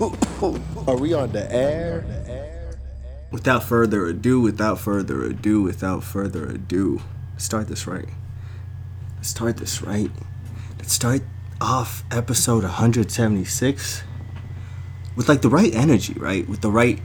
Are we on the air? Without further ado, without further ado, without further ado, let's start this right. Let's start this right. Let's start off episode 176 with like the right energy, right? With the right,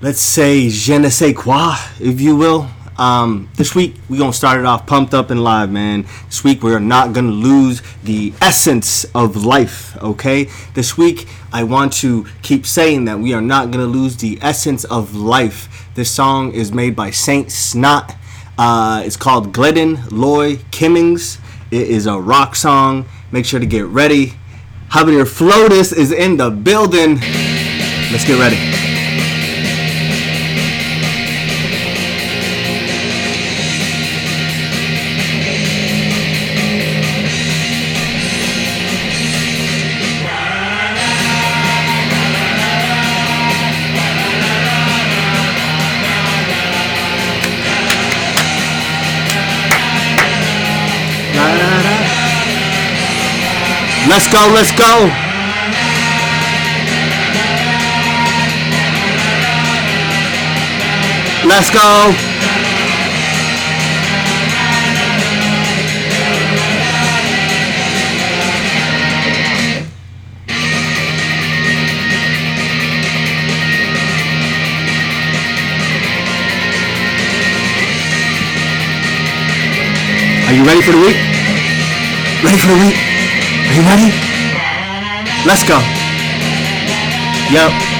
let's say, je ne sais quoi, if you will. Um, this week we're gonna start it off pumped up and live, man. This week we're not gonna lose the essence of life, okay? This week I want to keep saying that we are not gonna lose the essence of life. This song is made by Saint Snot. Uh, it's called Glidden Loy Kimmings. It is a rock song. Make sure to get ready. Javier Flotus is in the building. Let's get ready. Let's go, let's go. Let's go. Are you ready for the week? Ready for the week? Are you ready? Let's go. Yep.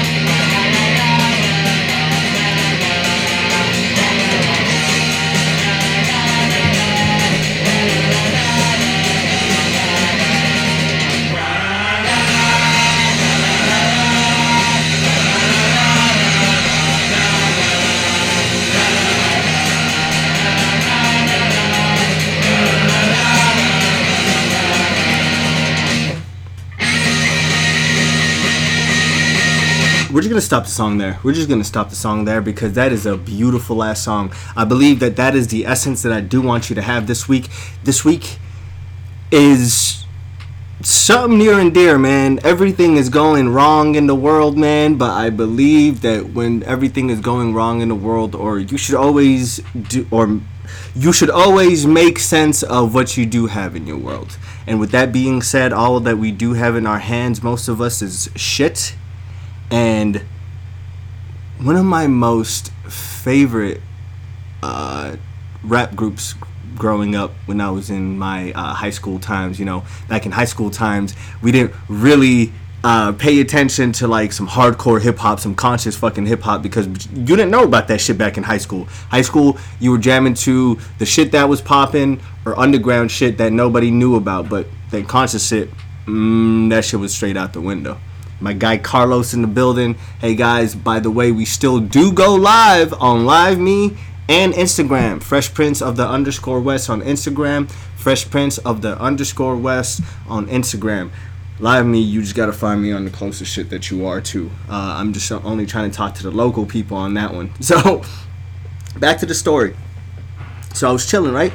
We're just gonna stop the song there. We're just gonna stop the song there because that is a beautiful last song. I believe that that is the essence that I do want you to have this week. This week is something near and dear, man. Everything is going wrong in the world, man. But I believe that when everything is going wrong in the world, or you should always do, or you should always make sense of what you do have in your world. And with that being said, all that we do have in our hands, most of us is shit and one of my most favorite uh, rap groups growing up when I was in my uh, high school times, you know, back in high school times, we didn't really uh, pay attention to like some hardcore hip hop, some conscious fucking hip hop because you didn't know about that shit back in high school. High school, you were jamming to the shit that was popping or underground shit that nobody knew about, but that conscious shit, mm, that shit was straight out the window my guy Carlos in the building. Hey guys, by the way, we still do go live on Live Me and Instagram. Fresh Prince of the underscore West on Instagram. Fresh Prince of the underscore West on Instagram. Live Me, you just gotta find me on the closest shit that you are to. Uh, I'm just only trying to talk to the local people on that one. So, back to the story. So I was chilling, right?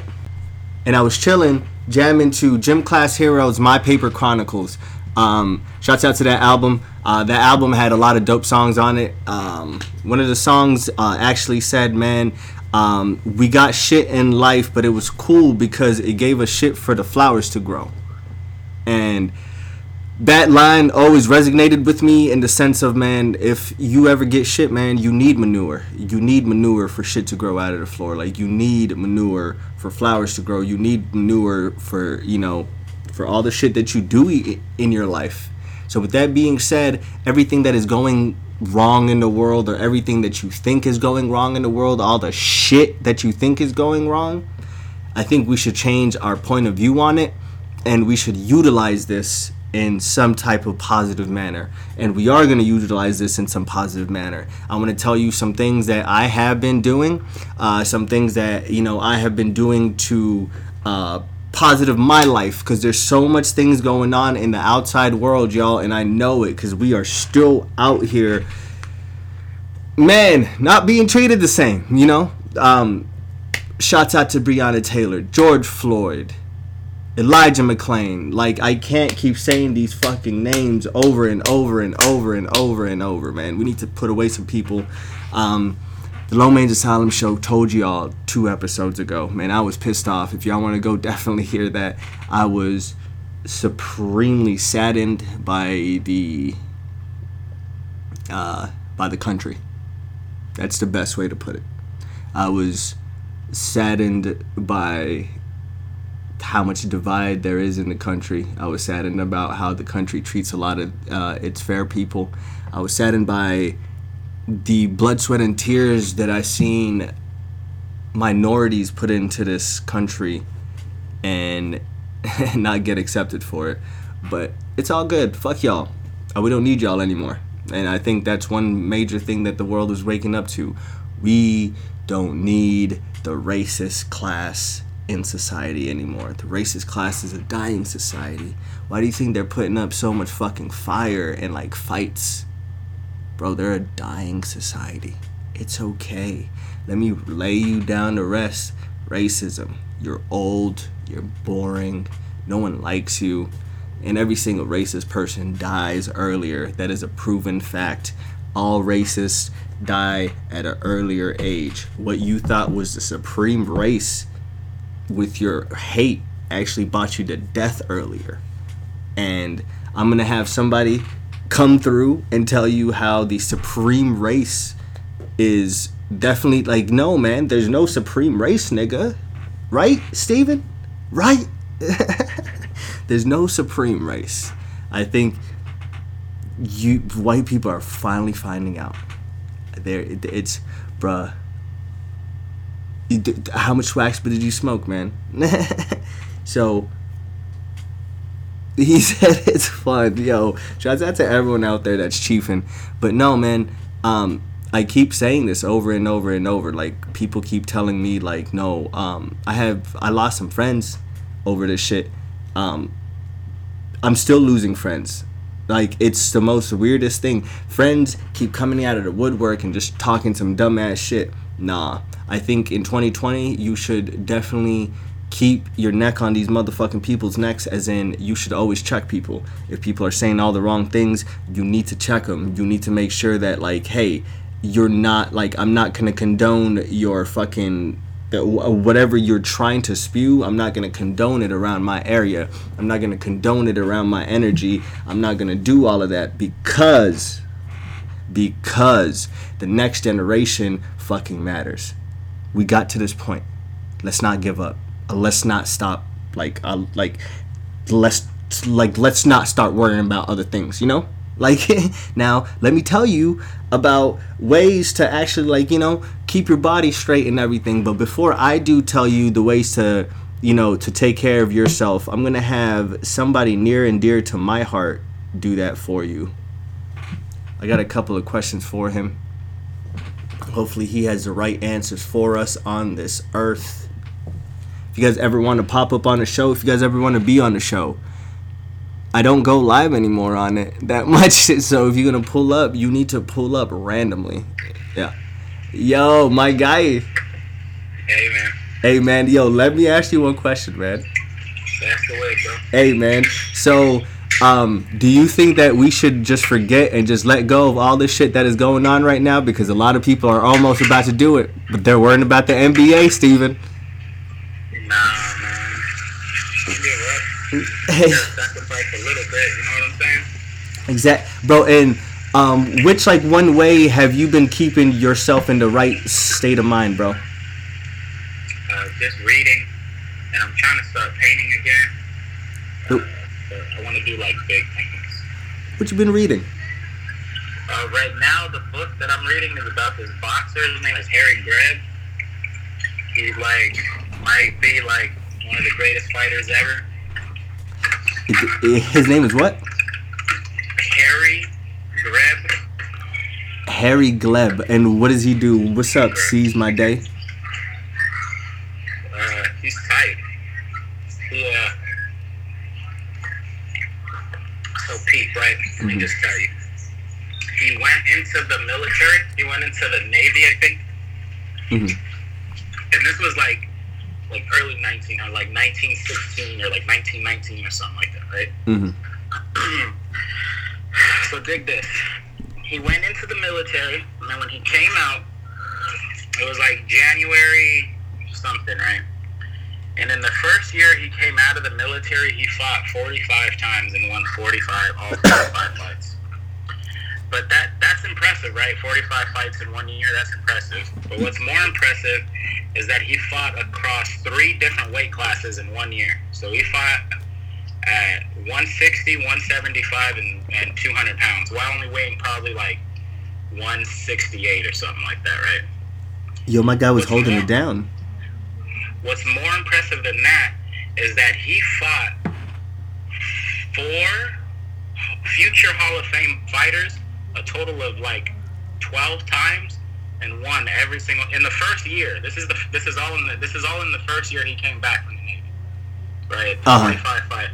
And I was chilling, jamming to Gym Class Heroes, My Paper Chronicles. Um, shouts out to that album. Uh, that album had a lot of dope songs on it. Um, one of the songs uh, actually said, "Man, um, we got shit in life, but it was cool because it gave us shit for the flowers to grow." And that line always resonated with me in the sense of man if you ever get shit man you need manure you need manure for shit to grow out of the floor like you need manure for flowers to grow you need manure for you know for all the shit that you do in your life. So, with that being said, everything that is going wrong in the world, or everything that you think is going wrong in the world, all the shit that you think is going wrong, I think we should change our point of view on it and we should utilize this in some type of positive manner. And we are going to utilize this in some positive manner. I want to tell you some things that I have been doing, uh, some things that, you know, I have been doing to. Uh, positive my life because there's so much things going on in the outside world y'all and i know it because we are still out here man not being treated the same you know um shouts out to breonna taylor george floyd Elijah McClain. Like I can't keep saying these fucking names over and over and over and over and over, man. We need to put away some people. Um, the Low Mange Asylum show told y'all two episodes ago. Man, I was pissed off. If y'all want to go, definitely hear that. I was supremely saddened by the uh, by the country. That's the best way to put it. I was saddened by how much divide there is in the country. I was saddened about how the country treats a lot of uh, its fair people. I was saddened by the blood, sweat, and tears that I've seen minorities put into this country and not get accepted for it. But it's all good. Fuck y'all. Uh, we don't need y'all anymore. And I think that's one major thing that the world is waking up to. We don't need the racist class in society anymore. The racist class is a dying society. Why do you think they're putting up so much fucking fire and like fights? Bro, they're a dying society. It's okay. Let me lay you down to rest. Racism. You're old. You're boring. No one likes you. And every single racist person dies earlier. That is a proven fact. All racists die at an earlier age. What you thought was the supreme race with your hate actually brought you to death earlier. And I'm to have somebody come through and tell you how the supreme race is definitely like no man there's no supreme race nigga. Right steven? Right? There's no supreme race. I think you white people are finally finding out. There it's bruh. How much wax did you smoke man? So he said it's fun. Yo, shouts out to everyone out there that's chiefing. But no, man, um, I keep saying this over and over and over. Like people keep telling me, like, no, um, I have I lost some friends over this shit. Um, I'm still losing friends. Like it's the most weirdest thing. Friends keep coming out of the woodwork and just talking some dumbass shit. Nah, I think in 2020 you should definitely keep your neck on these motherfucking people's necks as in you should always check people. If people are saying all the wrong things you need to check them you need to make sure that like hey you're not like i'm not gonna condone your fucking whatever you're trying to spew. I'm not gonna condone it around my area. I'm not gonna condone it around my energy. I'm not gonna do all of that because because the next generation fucking matters. We got to this point. Let's not give up let's not stop like uh, like let's like let's not start worrying about other things you know? Like now let me tell you about ways to actually like you know keep your body straight and everything but before i do tell you the ways to you know to take care of yourself i'm gonna have somebody near and dear to my heart do that for you. I got a couple of questions for him. Hopefully he has the right answers for us on this earth if you guys ever want to pop up on the show, if you guys ever want to be on the show, I don't go live anymore on it that much. So if you're gonna pull up, you need to pull up randomly. Yeah. Yo, my guy. Hey man. Hey man, yo, let me ask you one question, man. Ask away, bro. Hey man, so um, do you think that we should just forget and just let go of all this shit that is going on right now? Because a lot of people are almost about to do it, but they're worrying about the NBA, Steven. Nah, man. Hey. Sacrifice a little bit. You know what I'm saying? Exact, bro. And um, which like one way have you been keeping yourself in the right state of mind, bro? Uh, just reading, and I'm trying to start painting again. Uh, I want to do like big paintings. What you been reading? Uh, right now, the book that I'm reading is about this boxer. His name is Harry Greb. He's like might be like one of the greatest fighters ever. His name is what? Harry Greb. Harry Greb. And what does he do? What's up? Seize my day. Uh, he's tight. He, uh, so Pete, right? Let mm-hmm. me just tell you. He went into the military. He went into the Navy, I think. Mm-hmm. And this was like like early 19 or like 1916 or like 1919 or something like that, right? Mm-hmm. so dig this. He went into the military, and then when he came out, it was like January something, right? And in the first year he came out of the military, he fought 45 times and won 45 all 45 fights. But that that's impressive, right? 45 fights in one year, that's impressive. But what's more impressive is that he fought across three different weight classes in one year. So he fought at 160, 175, and, and 200 pounds, while only weighing probably like 168 or something like that, right? Yo, my guy was What's holding more? it down. What's more impressive than that is that he fought four future Hall of Fame fighters, a total of like 12 times, and won every single in the first year. This is the this is all in the this is all in the first year he came back from the Navy, right? Uh-huh. 45 fights.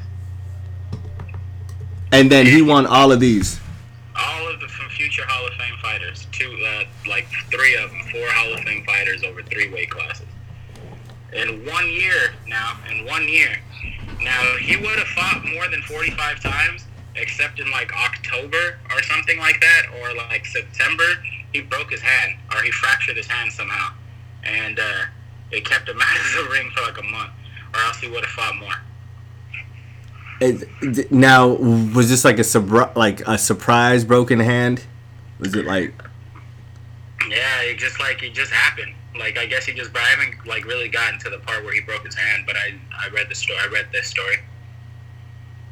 And then he won all of these. all of the from future Hall of Fame fighters, two, uh, like three of them, four Hall of Fame fighters over three weight classes. In one year now, in one year. Now, he would have fought more than 45 times, except in like October or something like that, or like September, he broke his hand, or he fractured his hand somehow. And uh, it kept him out of the ring for like a month, or else he would have fought more. It- now, was this like a subr- like a surprise broken hand? Was it like Yeah, it just like it just happened. Like I guess he just, but I haven't like really gotten to the part where he broke his hand. But I I read the story. I read this story,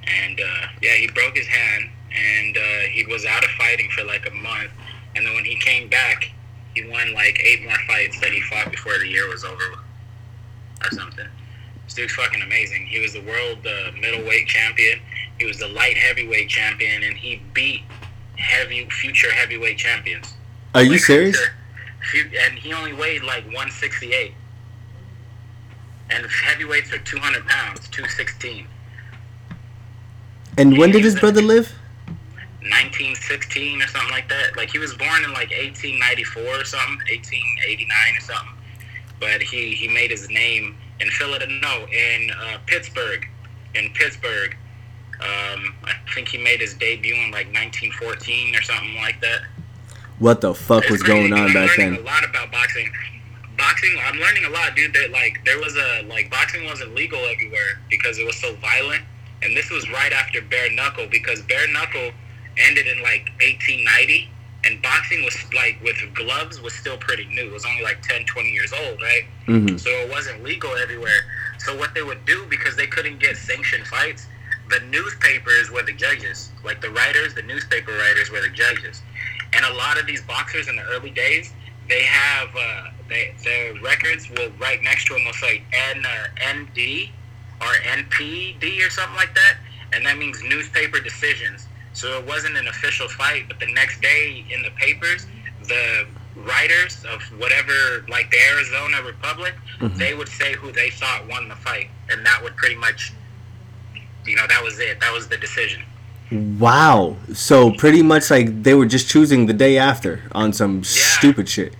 and uh, yeah, he broke his hand, and uh, he was out of fighting for like a month, and then when he came back, he won like eight more fights that he fought before the year was over, or something. This dude's fucking amazing. He was the world uh, middleweight champion. He was the light heavyweight champion, and he beat heavy future heavyweight champions. Are you Like, serious? future- And he only weighed like 168. And heavyweights are 200 pounds, 216. And when did his brother live? 1916 or something like that. Like he was born in like 1894 or something, 1889 or something. But he, he made his name in Philadelphia, no, in uh, Pittsburgh. In Pittsburgh. Um, I think he made his debut in like 1914 or something like that. What the fuck was crazy, going on I'm back learning then? a lot about boxing. Boxing, I'm learning a lot, dude. That like there was a like boxing wasn't legal everywhere because it was so violent, and this was right after bare knuckle because bare knuckle ended in like 1890, and boxing was like with gloves was still pretty new. It was only like 10, 20 years old, right? hmm so it wasn't legal everywhere. So what they would do because they couldn't get sanctioned fights, the newspapers were the judges. Like the writers, the newspaper writers were the judges. And a lot of these boxers in the early days, they have uh, they their records will right next to them will say N uh, ND or NPD or something like that, and that means newspaper decisions. So it wasn't an official fight, but the next day in the papers, the writers of whatever, like the Arizona Republic, Mhm. they would say who they thought won the fight, and that would pretty much, you know, that was it. That was the decision. Wow. So pretty much like they were just choosing the day after on some stupid shit.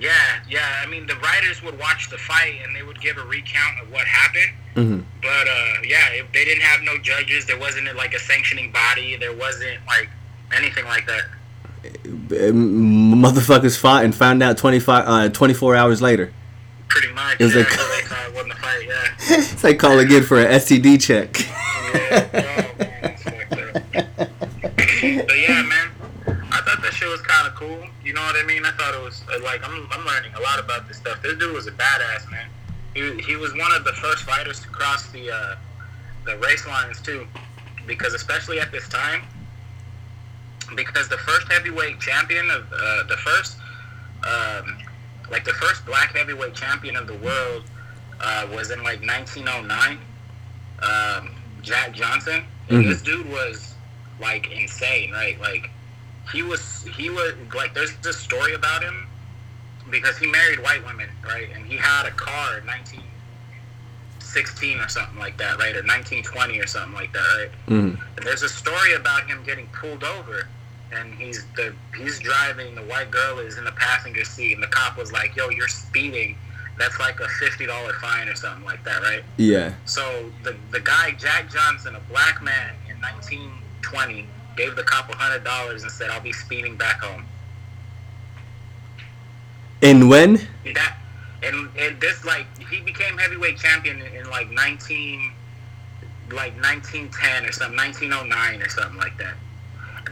Yeah, yeah. I mean, the writers would watch the fight and they would give a recount of what happened. hmm But uh, yeah, if they didn't have no judges, there wasn't like a sanctioning body. There wasn't like anything like that. Motherfuckers fought and found out 25, uh, 24 hours later. Pretty much. It was yeah, like- so they thought it fight. Yeah. It's like calling in for an STD check. yeah. Oh, man, that's fucked up. but yeah, man, I thought that shit was kind of cool. You know what I mean? I thought it was uh, like I'm, I'm learning a lot about this stuff. This dude was a badass, man. He, he was one of the first fighters to cross the uh, the race lines too, because especially at this time, because the first heavyweight champion of uh, the first, um, like the first black heavyweight champion of the world uh, was in like 1909. Um, Jack Johnson. And Mhm. this dude was like insane, right? Like he was he was like there's this story about him because he married white women, right? And he had a car in 1916 or something like that, right? Or 1920 or something like that, right? hmm And there's a story about him getting pulled over, and he's the he's driving. The white girl is in the passenger seat, and the cop was like, "Yo, you're speeding that's like a fifty dollar fine or something like that, right? Yeah. So the the guy Jack Johnson, a black man in 1920, gave the cop a hundred dollars and said, "I'll be speeding back home." And when? That and and this like he became heavyweight champion in, in like 19 like 1910 or something, 1909 or something like that.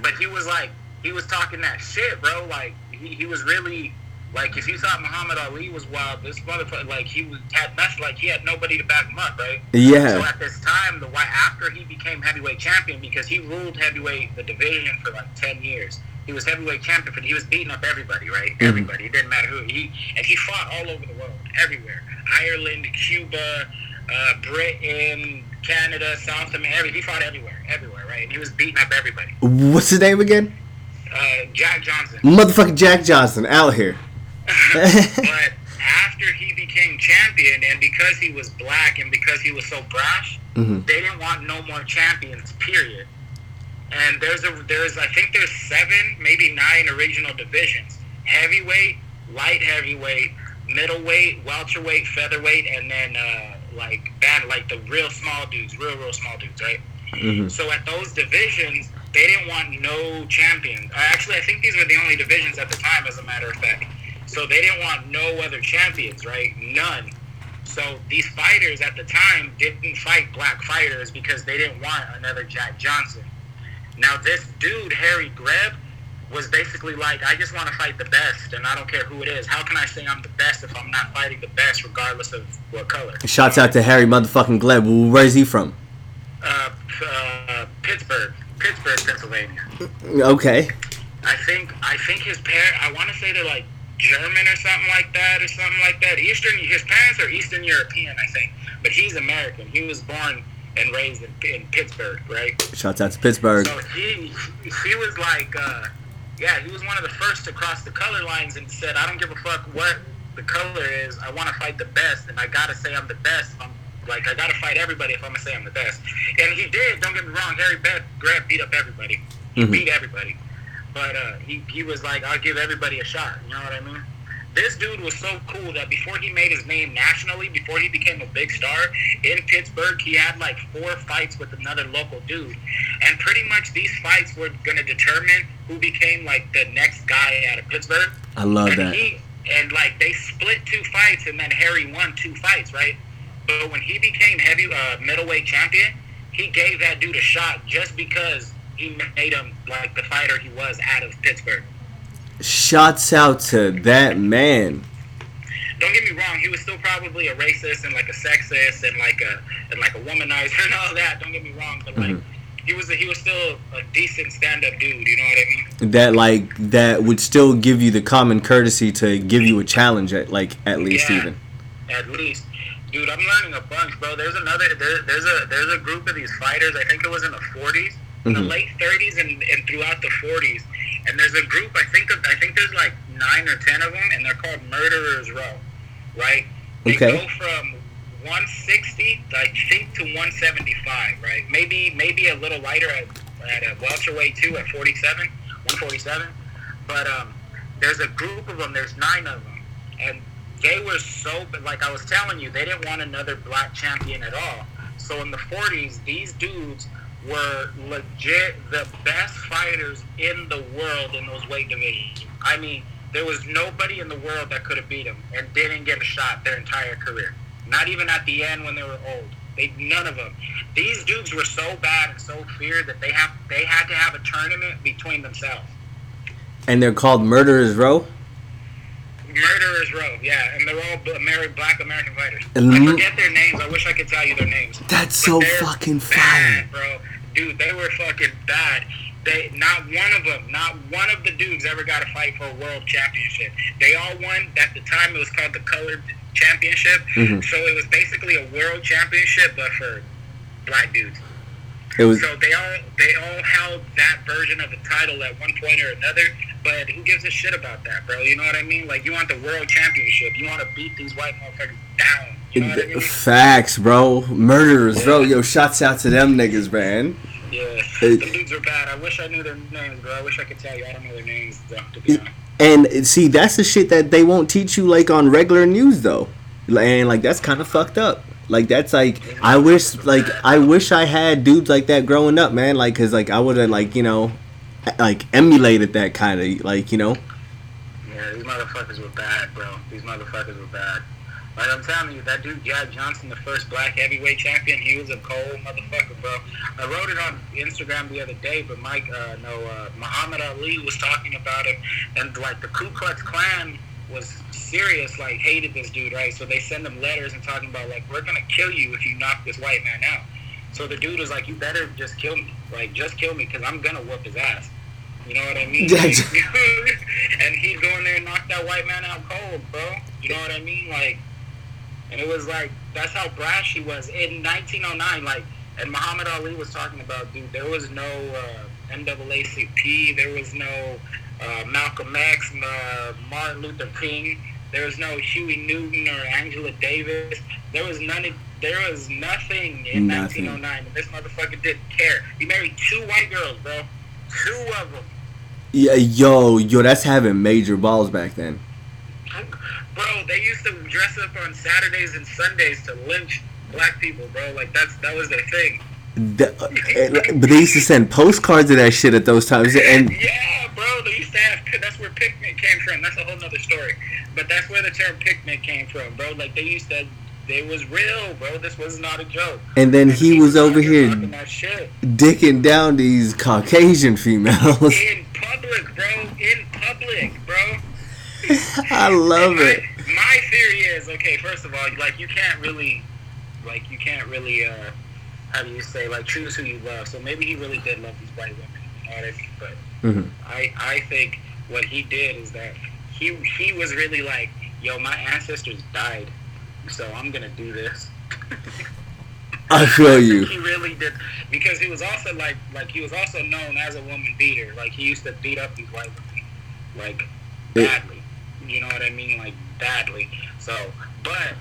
But he was like he was talking that shit, bro. Like he, he was really like if you thought Muhammad Ali was wild, this motherfucker like he was had nothing like he had nobody to back him up, right? Yeah. So at this time, the why after he became heavyweight champion because he ruled heavyweight the division for like ten years. He was heavyweight champion, but he was beating up everybody, right? Everybody. It didn't matter who he and he fought all over the world, everywhere. Ireland, Cuba, uh, Britain, Canada, South America. He fought everywhere, everywhere, right? And he was beating up everybody. What's his name again? Uh, Jack Johnson. Motherfucking Jack Johnson out here. But after he became champion, and because he was black and because he was so brash, Mhm. they didn't want no more champions. Period. And there's a there's I think there's seven, maybe nine original divisions: heavyweight, light heavyweight, middleweight, welterweight, featherweight, and then uh, like bad like the real small dudes, real real small dudes, right? Mhm. So at those divisions, they didn't want no champion. Uh, actually, I think these were the only divisions at the time, as a matter of fact. So they didn't want no other champions, right? None. So these fighters at the time didn't fight black fighters because they didn't want another Jack Johnson. Now this dude, Harry Greb, was basically like, I just want to fight the best, and I don't care who it is. How can I say I'm the best if I'm not fighting the best, regardless of what color? Shouts out to Harry motherfucking Greb. Where's he from? Uh, uh, Pittsburgh, Pittsburgh, Pennsylvania. Okay. I think I think his parent. I want to say they're like German or something like that, or something like that. Eastern. His parents are Eastern European, I think, but he's American. He was born and raised in, in Pittsburgh, right? Shouts out to Pittsburgh. So he he was like, uh, yeah, he was one of the first to cross the color lines and said, I don't give a fuck what the color is. I want to fight the best, and I gotta say I'm the best. I'm like I gotta fight everybody if I'm gonna say I'm the best. And he did. Don't get me wrong. Harry Greb beat up everybody. He Mhm. beat everybody. But uh, he he was like, I'll give everybody a shot. You know what I mean? This dude was so cool that before he made his name nationally, before he became a big star in Pittsburgh, he had like four fights with another local dude. And pretty much these fights were going to determine who became like the next guy out of Pittsburgh. I love and that. He, and like they split two fights, and then Harry won two fights, right? But when he became heavy uh, middleweight champion, he gave that dude a shot just because he made him like the fighter he was out of Pittsburgh. Shouts out to that man. don't get me wrong, he was still probably a racist and like a sexist and like a and like a womanizer and all that. Don't get me wrong, but like mm-hmm. he was a, he was still a decent stand up dude. You know what I mean? That like that would still give you the common courtesy to give you a challenge at like at least Yeah. even. At least, dude, I'm learning a bunch, bro. There's another there, there's a there's a group of these fighters. I think it was in the 40s, in the late 30s, and, and throughout the 40s. And there's a group. I think of, I think there's like nine or ten of them, and they're called Murderers Row, right? They Okay. go from 160, I think, to 175, right? Maybe maybe a little lighter at, at a welterweight too, at 47, 147. But um, there's a group of them. There's nine of them, and they were so like I was telling you, they didn't want another black champion at all. So in the 40s, these dudes were legit the best fighters in the world in those weight divisions. I mean, there was nobody in the world that could have beat them and didn't get a shot their entire career. Not even at the end when they were old. They none of them. These dudes were so bad and so feared that they have they had to have a tournament between themselves. And they're called Murderers Row. Murderers Row, yeah, and they're all Ameri- black American fighters. And I forget their names. I wish I could tell you their names. That's But so fucking fire. bro. Dude, they were fucking bad. They not one of them, not one of the dudes ever got a fight for a world championship. They all won. At the time, it was called the Colored Championship. Mhm. So it was basically a world championship, but for black dudes. It was So they all they all held that version of the title at one point or another. But who gives a shit about that, bro? You know what I mean? Like you want the world championship. You want to beat these white motherfuckers down. You know I mean? facts, bro. Murderers bro. Yo, shouts out to them niggas, man. Yeah, Hey. the dudes are bad. I wish I knew their names, bro. I wish I could tell you. I don't know their names, though, to be honest. And see, that's the shit that they won't teach you like on regular news, though. and like that's kind of fucked up. Like that's like I wish like I wish I had dudes like that growing up, man. Like cause like I would have like you know, like emulated that kind of like you know. Yeah, these motherfuckers were bad, bro. These motherfuckers were bad. Like I'm telling you, that dude Jack Johnson, the first black heavyweight champion, he was a cold motherfucker, bro. I wrote it on Instagram the other day, but Mike, uh, no, uh, Muhammad Ali was talking about him, and like the Ku Klux Klan was serious, like hated this dude, right? So they send him letters and talking about like we're gonna kill you if you knock this white man out. So the dude was like, you better just kill me, like just kill me, cause I'm gonna whoop his ass. You know what I mean? and he'd go in there and knock that white man out cold, bro. You know what I mean? Like, and it was like that's how brash he was in 1909. Like, and Muhammad Ali was talking about, dude, there was no uh, NAACP, there was no uh, Malcolm X, uh, Martin Luther King. There was no Huey Newton or Angela Davis. There was none. Of, there was nothing in Nothing. 1909. This motherfucker didn't care. He married two white girls, bro. Two of them. Yeah, yo, yo, that's having major balls back then. Bro, they used to dress up on Saturdays and Sundays to lynch black people, bro. Like that's that was their thing. The- uh, but they used to send postcards of that shit at those times, and Yeah, bro. They used to have. That's where picnic came from. That's a whole nother story. But that's where the term picnic came from, bro. Like they used to. They was real, bro. This was not a joke. and then he was over here dicking down these Caucasian females. in public, bro. In public, bro. I love it. My theory is okay. First of all, like you can't really, like you can't really, uh, how do you say, like choose who you love. So maybe he really did love these white women. You know I mean? But Mhm. I, I think what he did is that he, he was really like, yo, my ancestors died, so I'm gonna do this. I feel you. He really did because he was also like, like he was also known as a woman beater. Like he used to beat up these white women, like It- badly. You know what I mean? Like badly. So, but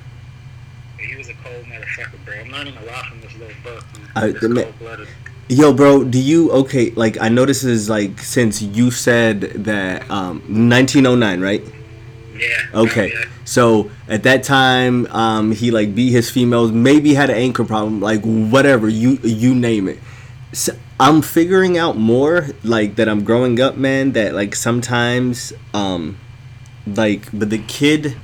he was a cold motherfucker, bro. I'm learning a lot from this little book. man. I- This the ma- cold-blooded. Yo, bro, do you okay? Like, I know this is like since you said that um 1909, right? Yeah. Okay, Yeah. so at that time, um, he like beat his females. Maybe had an anchor problem, like whatever you you name it. So I'm figuring out more, like that I'm growing up, man. That like sometimes, um, like, but the kid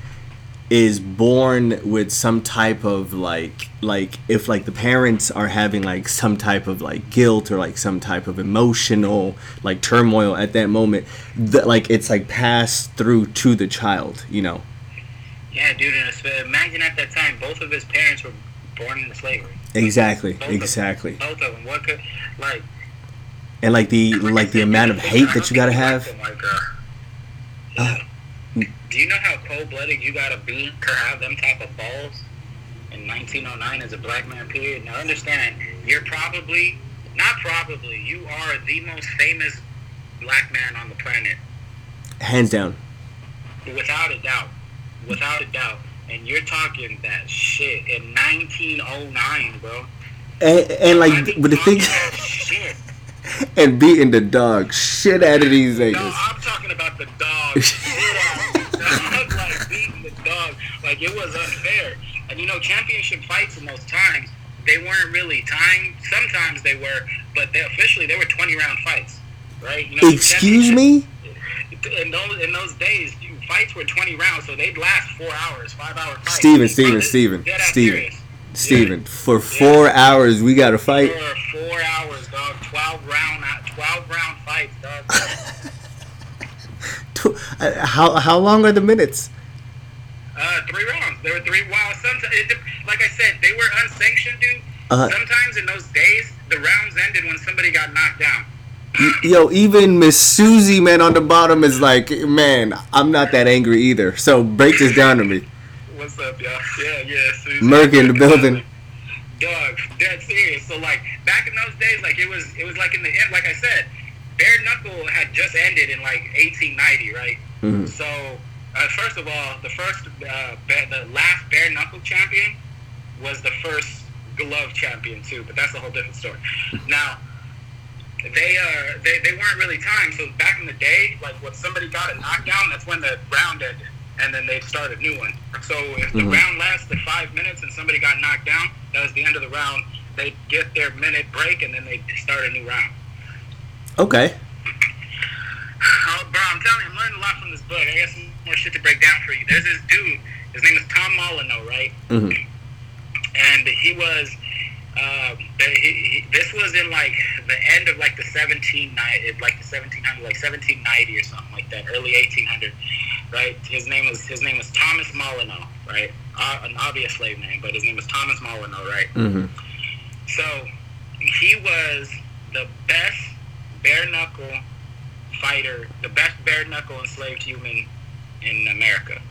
is born with some type of like like if like the parents are having like some type of like guilt or like some type of emotional like turmoil at that moment that like it's like passed through to the child you know Yeah, dude. And imagine at that time, both of his parents were born into slavery. exactly Both of them. exactly Both of them. What could like? and like the like the amount of hate that you gotta have Like, uh, do you know how cold blooded you gotta be to have them type of balls in 1909 as a black man? Period. Now understand, you're probably not probably you are the most famous black man on the planet, hands down without a doubt, without a doubt. And you're talking that shit in 1909, bro. and, and like but the thing shit. and beating the dog shit out of these ages. No, I'm talking about the dog. shit out dog, like beating the dog. Like it was unfair. And you know, championship fights in those times, they weren't really timed. Sometimes they were, but they, officially they were 20 round fights, right? You know, excuse me In those in those days, fights were 20 rounds, so they'd last four hours, five hour fights. Steven, Steven, Steven, Steven. steven for four hours we gotta fight For four hours, dog. 12 round, 12 round fights, dog. Uh, how how long are the minutes Uh, three rounds. There were three. Wow. Sometimes, it, like I said, they were unsanctioned, dude. Uh, Sometimes in those days, the rounds ended when somebody got knocked down. Yo, even Miss Susie, man, on the bottom is like, man, I'm not that angry either. So break this down to me. What's up, y'all? Yeah, yeah. Susan. Merc in the building. Dog, dead serious. So like back in those days, like it was, it was like in the end. Like I said, bare knuckle had just ended in like 1890, right? Mhm. So uh, first of all, the first, uh, ba- the last bare knuckle champion was the first glove champion too, but that's a whole different story. Now, they uh they, they weren't really timed. So back in the day, like when somebody got a knockdown, that's when the round ended. and then they'd start a new one. So if the Mhm. round lasted five minutes and somebody got knocked down, that was the end of the round. They'd get their minute break and then they'd start a new round. Okay. Oh, bro, I'm telling you, I'm learning a lot from this book. I got some more shit to break down for you. There's this dude. His name is Tom Molyneux, right? Mm-hmm. And he was. Uh, he, he, this was in like the end of like the 1790, like the 1700, like 1790 or something like that, early 1800, right? His name was his name was Thomas Molyneux, right? Uh, an obvious slave name, but his name was Thomas Molyneux, right? Mm-hmm. So he was the best bare knuckle fighter, the best bare knuckle enslaved human in America,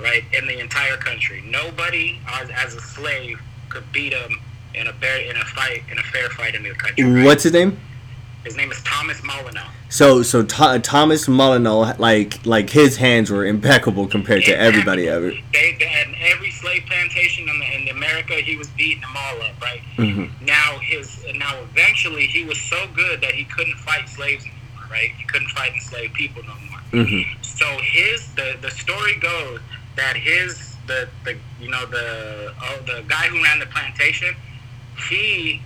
right? In the entire country, nobody as, as a slave could beat him in a bare in a fight in a fair fight in the country. right? What's his name? His name is Thomas Molyneux. So so Tho- Thomas Molyneux, like like his hands were impeccable compared to everybody ever. They, they had every slave plantation in, the, in America. He was beating them all up, right? Mhm. Now his now eventually he was so good that he couldn't fight slaves anymore, right? He couldn't fight enslaved people no more. Mhm. So his the the story goes that his the the you know the oh, the guy who ran the plantation, he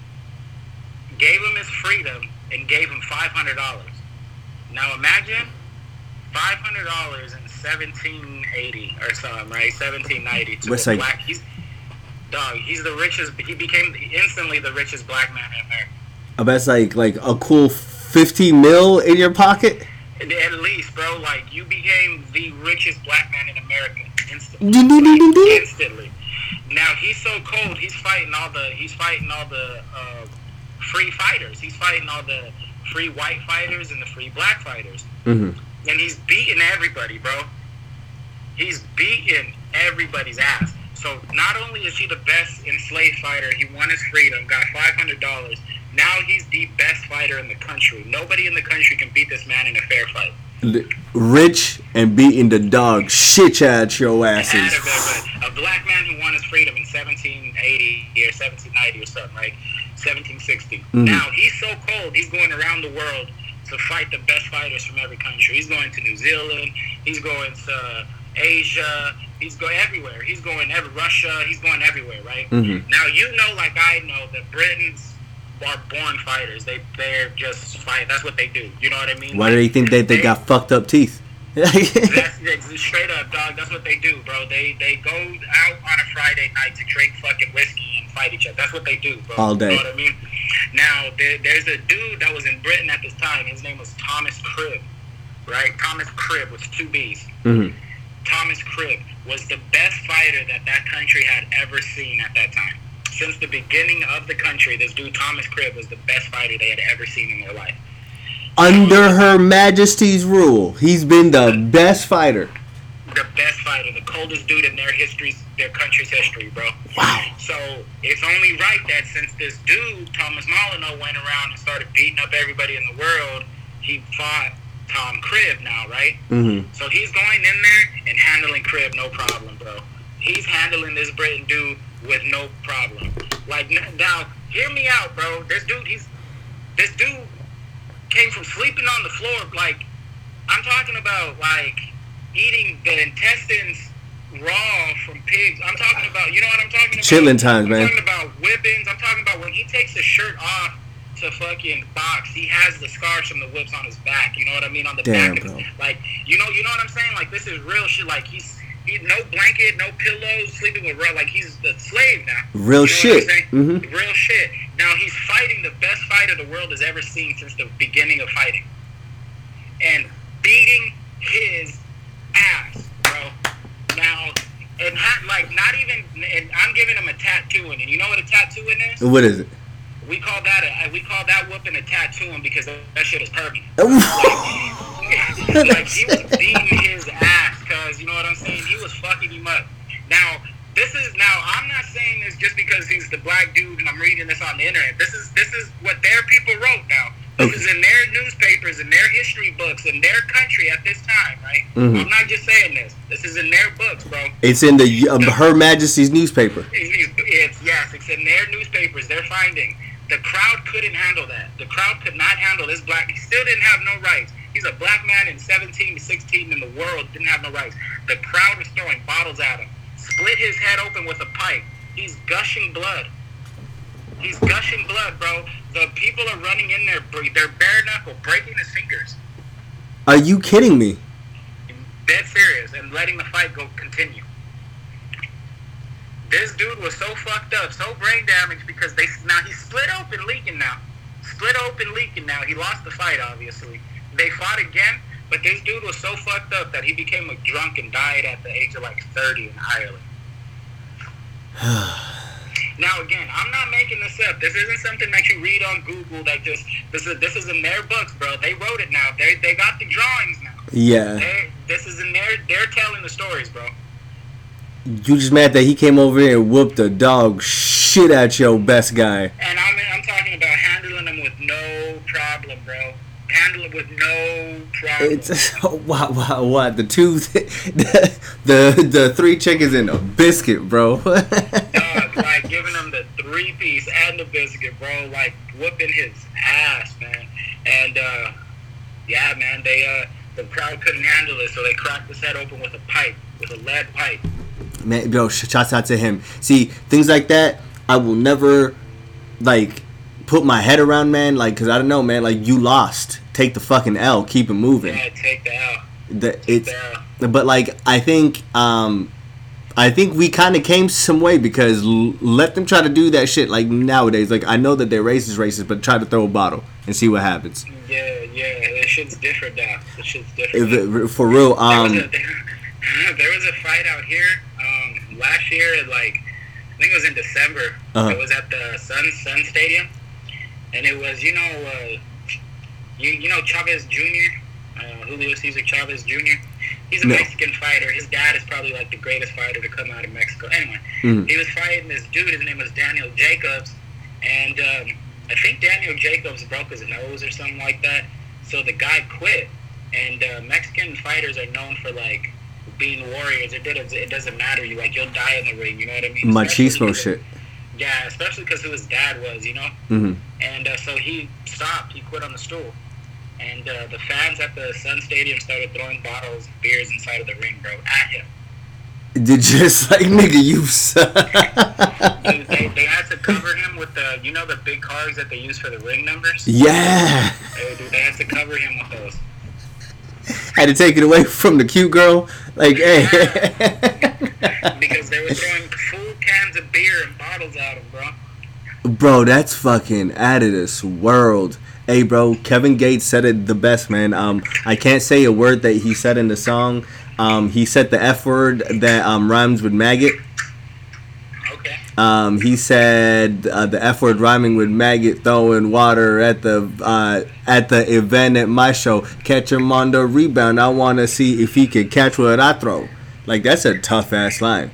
gave him his freedom and gave him five hundred dollars. Now imagine five hundred dollars in seventeen eighty or something, right? Seventeen ninety to What's a like- black. He's dog. He's the richest. He became instantly the richest black man in America. I bet it's like like a cool fifty mil in your pocket. At least, bro, like you became the richest black man in America instantly. Ding, ding, ding. Instantly. Now he's so cold. He's fighting all the. He's fighting all the uh, free fighters. He's fighting all the free white fighters and the free black fighters, Mhm. and he's beating everybody, bro. He's beating everybody's ass. So not only is he the best enslaved fighter, he won his freedom, got five hundred dollars. Now he's the best fighter in the country. Nobody in the country can beat this man in a fair fight. Rich and beating the dog shit at your asses. of it, but a black man who won his freedom in 1780 or 1790 or something, right? 1760. Mhm. Now he's so cold. He's going around the world to fight the best fighters from every country. He's going to New Zealand. He's going to Asia. He's going everywhere. He's going every Russia. He's going everywhere, right? Mhm. Now you know, like I know, that Britons are born fighters. They they're just fight. That's what they do. You know what I mean? Why do they think that they got fucked up teeth? That's, that's straight up, dog. That's what they do, bro. They they go out on a Friday night to drink fucking whiskey and fight each other. That's what they do, bro. All day. You know what I mean? Now there, there's a dude that was in Britain at this time. His name was Thomas Cribb, right? Thomas Cribb with two B's. Mhm. Thomas Cribb was the best fighter that that country had ever seen at that time. Since the beginning of the country, this dude Thomas Cribb was the best fighter they had ever seen in their life. Under Her Majesty's rule, he's been the best fighter. the best fighter, the coldest dude in their history, their country's history, bro. Wow. So it's only right that since this dude, Thomas Molyneux, went around and started beating up everybody in the world, he fought Tom Cribb now, right? Mhm. So he's going in there and handling Cribb, no problem, bro. He's handling this Britain dude with no problem. Like now, hear me out, bro. This dude, he's this dude came from sleeping on the floor. Like I'm talking about, like eating the intestines raw from pigs. I'm talking about, you know what I'm talking about? Chitlin times, I'm man. talking about whippings. I'm talking about when he takes his shirt off to fucking box. He has the scars from the whips on his back. You know what I mean? On the Damn, back of bro. like, you know, you know what I'm saying? Like, this is real shit. Like, he's he no blanket, no pillows, sleeping with real. Like, he's the slave now. Real You know shit. What I'm saying? Mhm. Real shit. Now he's fighting the best fighter the world has ever seen since the beginning of fighting, and beating his ass, bro. Now, and ha- like not even, and I'm giving him a tattooing, and you know what a tattooing is? What is it? We call that a we call that whooping a tattooing because that, shit is permanent. like he was beating his ass because you know what I'm saying. He was fucking him up. Now this is now I'm not saying this just because he's the black dude and I'm reading this on the internet. This is this is what their people wrote. Now this Okay. is in their newspapers in their history books in their country at this time, right? Mhm. I'm not just saying this. This is in their books, bro. It's in the um, Her Majesty's newspaper. It's, it's yes, it's in their newspapers. They're finding the crowd couldn't handle that. The crowd could not handle this black. He still didn't have no rights. He's a black man in 17 to 16 in the world didn't have no rights. The crowd is throwing bottles at him. Split his head open with a pipe. He's gushing blood. He's gushing blood, bro. The people are running in there. They're bare knuckle, breaking his fingers. Are you kidding me? Dead serious, and letting the fight go continue. This dude was so fucked up, so brain damaged because they now he's split open, leaking now. Split open, leaking now. He lost the fight, obviously. They fought again, but this dude was so fucked up that he became a drunk and died at the age of like 30 in Ireland. now again, I'm not making this up. This isn't something that you read on Google. That just this is this is in their books, bro. They wrote it now. They they got the drawings now. Yeah. They, this is in their they're telling the stories, bro. You just mad that he came over here and whooped the dog shit at your best guy. And I'm I'm talking about handling them with no problem, bro. Handle it with no problem. It's what what what the two the the, the three chickens and a biscuit, bro. Dog, like giving him the three piece and the biscuit, bro. Like whooping his ass, man. And uh, yeah, man, they uh, the crowd couldn't handle it, so they cracked his head open with a pipe, with a lead pipe. man, bro, shouts out to him. See, things like that, I will never like put my head around, man. Like, cause I don't know, man. Like, you lost. Take the fucking L. Keep it moving. Yeah, take the L. The, it's, The, but like, I think, um, I think we kind of came some way because l- let them try to do that shit like nowadays. Like, I know that they're racist, racist, but try to throw a bottle and see what happens. yeah, yeah, this shit's different now. This shit's different. If it- for real, There was, um, a, there was a fight out here um, last year like I think it was in December. Uh-huh. It was at the Sun Sun Stadium, and it was you know uh, you you know Chavez Jr. Uh, Julio Cesar Chavez Jr. He's a No. Mexican fighter. His dad is probably like the greatest fighter to come out of Mexico. Anyway, Mhm. he was fighting this dude. His name was Daniel Jacobs, and um, I think Daniel Jacobs broke his nose or something like that. So the guy quit. And uh, Mexican fighters are known for like being warriors. It doesn't it doesn't matter. You like you'll die in the ring. You know what I mean? Machismo shit. Yeah, especially because who his dad was. You know. hmm And uh, so he stopped. He quit on the stool. And uh, the fans at the Sun Stadium started throwing bottles and beers inside of the ring, bro, at him. Did just like nigga, you suck. Dude, they, they had to cover him with the, you know, the big cards that they use for the ring numbers. yeah. Hey, dude, they had to cover him with those. Had to take it away from the cute girl. Like, hey. because they were throwing full cans of beer and bottles at him, bro. bro, that's fucking out of this world. Hey, bro, Kevin Gates said it the best, man. Um, I can't say a word that he said in the song. Um, he said the F word that um, rhymes with maggot. Okay. Um, he said uh, the F word rhyming with maggot throwing water at the uh, at the event at my show. Catch him on the rebound. I want to see if he can catch what I throw. Like that's a tough ass line.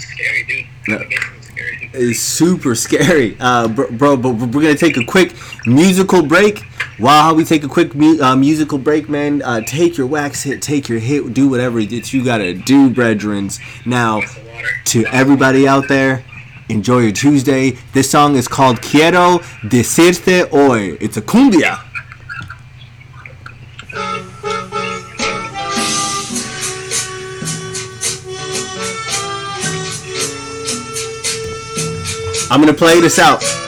He's scary, dude. No. Scary. It's super scary, uh, bro, bro. But we're gonna take a quick musical break. While we take a quick mu- uh, musical break, man, uh, take your wax hit, take your hit, do whatever it is you gotta do, brethrens. Now, Glass of water. to everybody out there, enjoy your Tuesday. This song is called Quiero Decirte Hoy. It's a cumbia. I'm gonna play this out.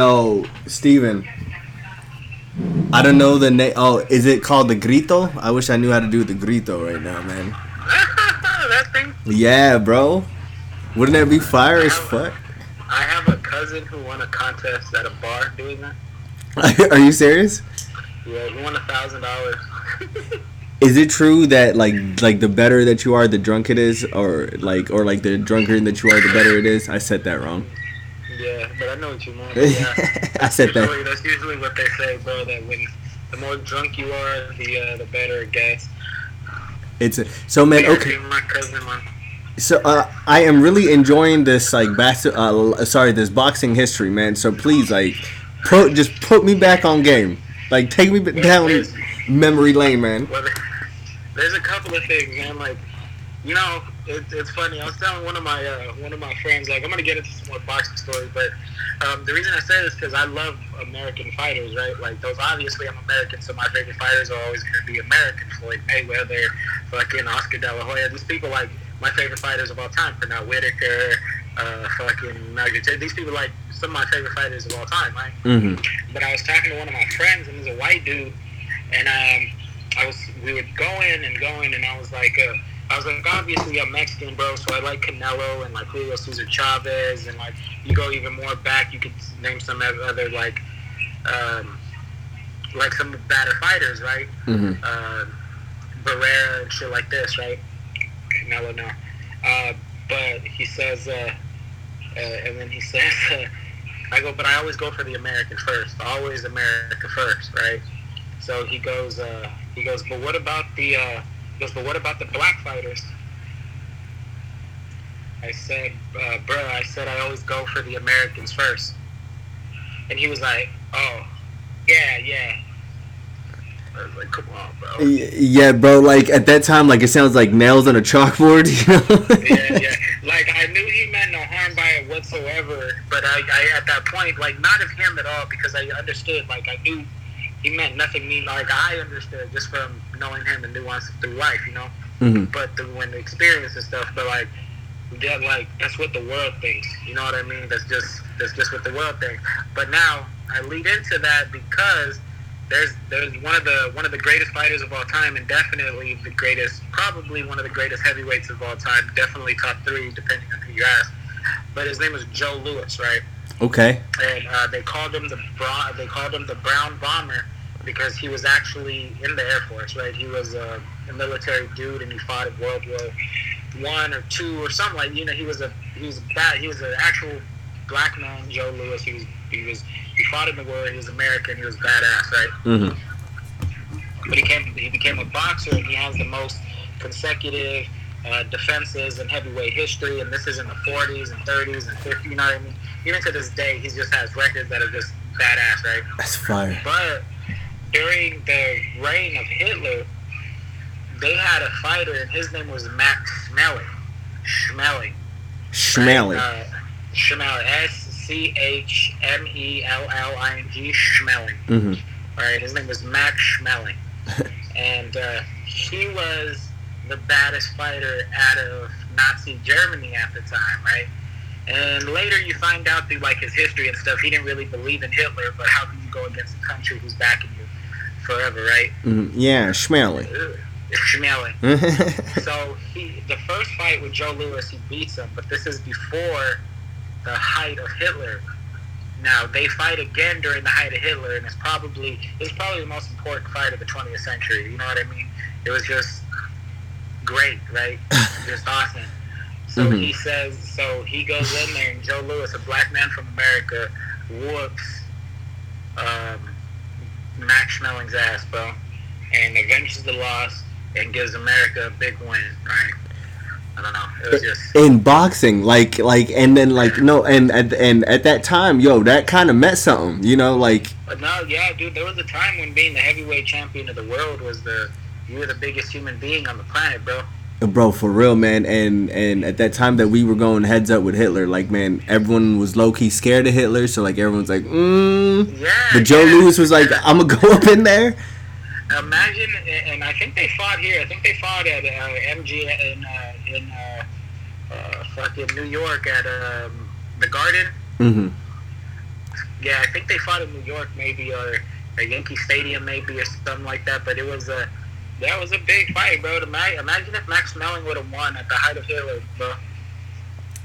Yo, Steven. I don't know the name. Oh, is it called the grito? I wish I knew how to do the grito right now, man. that thing. Yeah, bro. Wouldn't that be fire as fuck? I have a cousin who won a contest at a bar doing that. Are you serious? Yeah, he won a thousand dollars. Is it true that like like the better that you are, the drunk it is, or like or like the drunker that you are, the better it is? I said that wrong. Yeah, but I know what you meant. Yeah. I said that. Usually, that's usually what they say, bro. That when the more drunk you are, the uh, the better it gets. It's a, so man. Okay, dude, My cousin, man. so uh, I am really enjoying this like bas- uh, sorry this boxing history, man. So please like put just put me back on game. Like take me down memory lane, man. Well, there's a couple of things, man. Like, you know, it, it's funny. I was telling one of my uh, one of my friends, like, I'm gonna get into some more boxing stories, but um, the reason I say this because I love American fighters, right? Like, those obviously I'm American, so my favorite fighters are always gonna be American. Floyd Mayweather, fucking Oscar De La Hoya. These people like my favorite fighters of all time. Pernell Whitaker, uh, fucking J. These people like some of my favorite fighters of all time, right? Mm-hmm. but I was talking to one of my friends, and he's a white dude, and um, I was we were going and going, and I was like, uh, I was like, obviously I'm Mexican, bro, so I like Canelo and like Julio Cesar Chavez, and like you go even more back, you could name some other like, um, like some better fighters, right? Mm-hmm. uh, Barrera and shit like this, right? Canelo now. Uh, but he says, uh, uh, and then he says, uh, I go, but I always go for the American first. Always America first, right? So he goes, uh, he goes, but what about the, uh, he goes, but what about the black fighters? I said, uh, bro, I said I always go for the Americans first. And he was like, oh, yeah, yeah. I was like, come on, bro. Yeah, bro. Like at that time, like it sounds like nails on a chalkboard. You know? yeah, yeah. Like I knew he meant no harm by it whatsoever, but I, I at that point, like not of him at all, because I understood. Like I knew he meant nothing mean. Like I understood just from knowing him and nuances through life, you know. hmm But the, when the experience and stuff, but like, yeah, like that's what the world thinks. You know what I mean? That's just that's just what the world thinks. But now I lead into that because there's there's one of the one of the greatest fighters of all time, and definitely the greatest, probably one of the greatest heavyweights of all time. Definitely top three, depending on who you ask. But his name was Joe Louis, right? Okay. and uh, they called him the Bra- they called him the Brown Bomber because he was actually in the Air Force, right? He was uh, a military dude, and he fought in World War One or two or something like. You know, he was a he was a bad, he was an actual black man, Joe Louis. He was he was he fought in the war. He was American. He was badass, right? Mm-hmm. but he came he became a boxer and he has the most consecutive uh, defenses in heavyweight history and this is in the 40s and 30s and 50s you know what I mean even to this day he just has records that are just badass right That's fire. but during the reign of Hitler they had a fighter and his name was Max Schmeling Schmeling Schmally. uh, Schmeling S C H M E L L I N G Schmeling Mm-hmm. all right, his name was Max Schmeling, and uh, he was the baddest fighter out of Nazi Germany at the time, right? And later you find out through like his history and stuff, he didn't really believe in Hitler, but how can you go against a country who's backing you forever, right? hmm Yeah, Schmally. Mm-hmm. So he, the first fight with Joe Louis, he beats him, but this is before the height of Hitler. Now they fight again during the height of Hitler, and it's probably it's probably the most important fight of the 20th century. You know what I mean? It was just great, right? just awesome. So Mhm. he says, so he goes in there, and Joe Louis, a black man from America, whoops um, Max Schmeling's ass, bro, and avenges the loss and gives America a big win, right? I don't know. It was just in boxing like like and then like no and and, and at that time yo that kind of meant something you know like But no, yeah, dude, there was a time when being the heavyweight champion of the world was the you were the biggest human being on the planet, bro. Bro for real man and and at that time that we were going heads up with hitler like man everyone was low-key scared of hitler so like everyone's like mm Yeah. but joe yeah. louis was like i'm gonna go up in there Imagine, and I think they fought here. I think they fought at uh, MG in uh, in uh, uh, fucking New York at um, the Garden. mm-hmm. Yeah, I think they fought in New York, maybe or a Yankee Stadium, maybe or something like that. But it was a that was a big fight, bro. Imagine if Max Schmeling would have won at the height of Hitler, bro.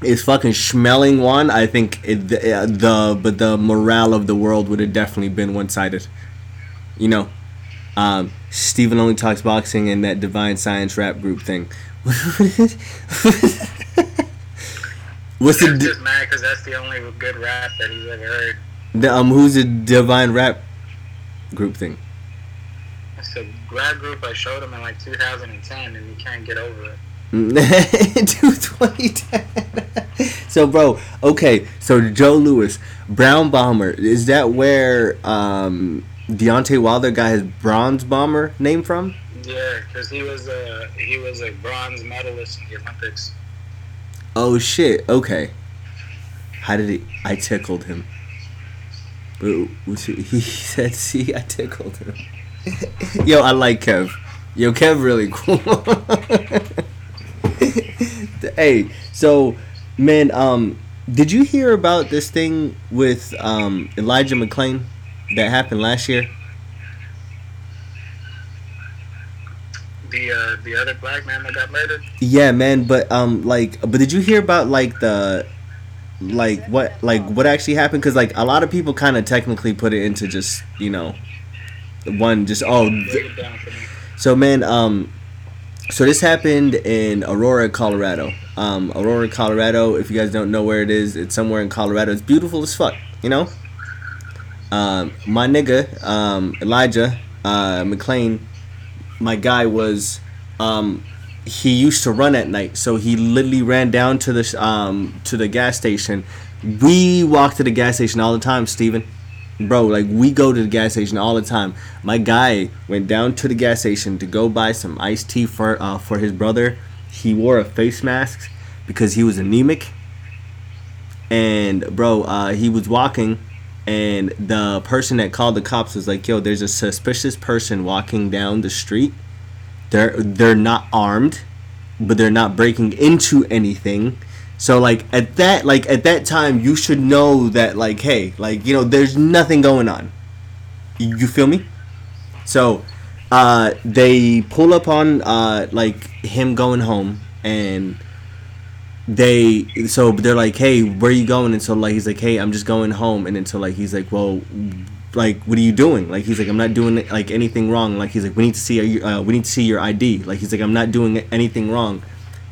is fucking schmeling one i think it, the, uh, the but the morale of the world would have definitely been one-sided you know um Steven only talks boxing and that divine science rap group thing what's the, just mad because that's the only good rap that he's ever heard. the um who's the divine rap group thing Rap group I showed him in like 2010, and he can't get over it. to 2010 so bro okay so joe louis brown bomber is that where um Deontay Wilder got his bronze bomber name from? Yeah, because he was a he was a bronze medalist in the Olympics. Oh shit. Okay. How did he? I tickled him. But he said, "See, I tickled him." Yo, I like Kev. Yo, Kev really cool. hey, so man, um, did you hear about this thing with um Elijah McClain that happened last year? The uh, the other black man that got murdered. Yeah, man, but um, like, but did you hear about like the, like what, like what actually happened? Because like a lot of people kind of technically put it into just you know, one just oh, th- Break it down for me. so man, um, so this happened in Aurora, Colorado. Um, Aurora, Colorado. If you guys don't know where it is, it's somewhere in Colorado. It's beautiful as fuck, you know. Um, my nigga, um, Elijah uh, McClain, my guy was, um, he used to run at night, so he literally ran down to the um to the gas station. We walk to the gas station all the time, Steven. Bro, like we go to the gas station all the time. My guy went down to the gas station to go buy some iced tea for uh, for his brother. He wore a face mask because he was anemic. And bro, uh, he was walking, and the person that called the cops was like, "Yo, there's a suspicious person walking down the street. They're they're not armed, but they're not breaking into anything." So like at that like at that time you should know that like hey like you know there's nothing going on. You, feel me? So uh they pull up on uh like him going home and they so they're like hey where you going? And so like he's like hey I'm just going home. And then so like he's like well like what are you doing? Like he's like I'm not doing like anything wrong. Like he's like we need to see uh, we need to see your ID like he's like I'm not doing anything wrong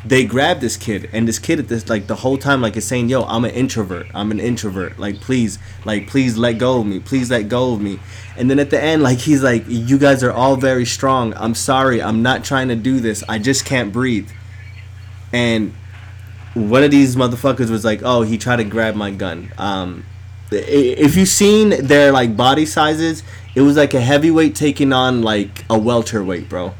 they grab this kid and this kid at this like the whole time like is saying yo i'm an introvert. I'm an introvert. Like please like please let go of me. Please let go of me. And then at the end like he's like you guys are all very strong. I'm sorry. I'm not trying to do this. I just can't breathe. And one of these motherfuckers was like oh he tried to grab my gun. Um if you've seen their like body sizes it was like a heavyweight taking on like a welterweight bro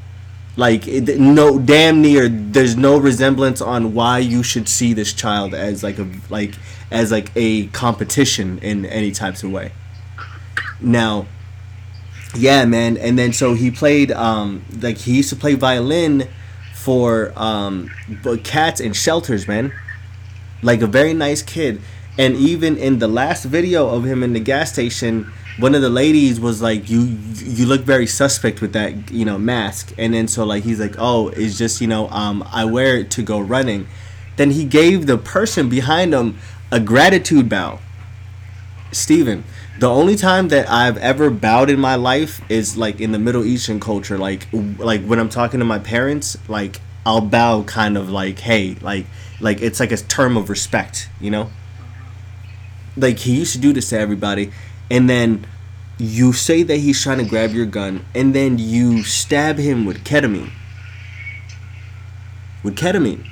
like it, no damn near there's no resemblance on why you should see this child as like a like as like a competition in any types of way. Now yeah man and then so he played um like he used to play violin for um cats and shelters man. Like a very nice kid. And even in the last video of him in the gas station one of the ladies was like you you look very suspect with that you know mask. And then so like he's like oh it's just you know um i wear it to go running. Then he gave the person behind him a gratitude bow. Steven, the only time that I've ever bowed in my life is like in the Middle Eastern culture, like like when I'm talking to my parents, like I'll bow kind of like hey like like it's like a term of respect you know? Like he used to do this to everybody and then you say that he's trying to grab your gun and then you stab him with ketamine. With ketamine.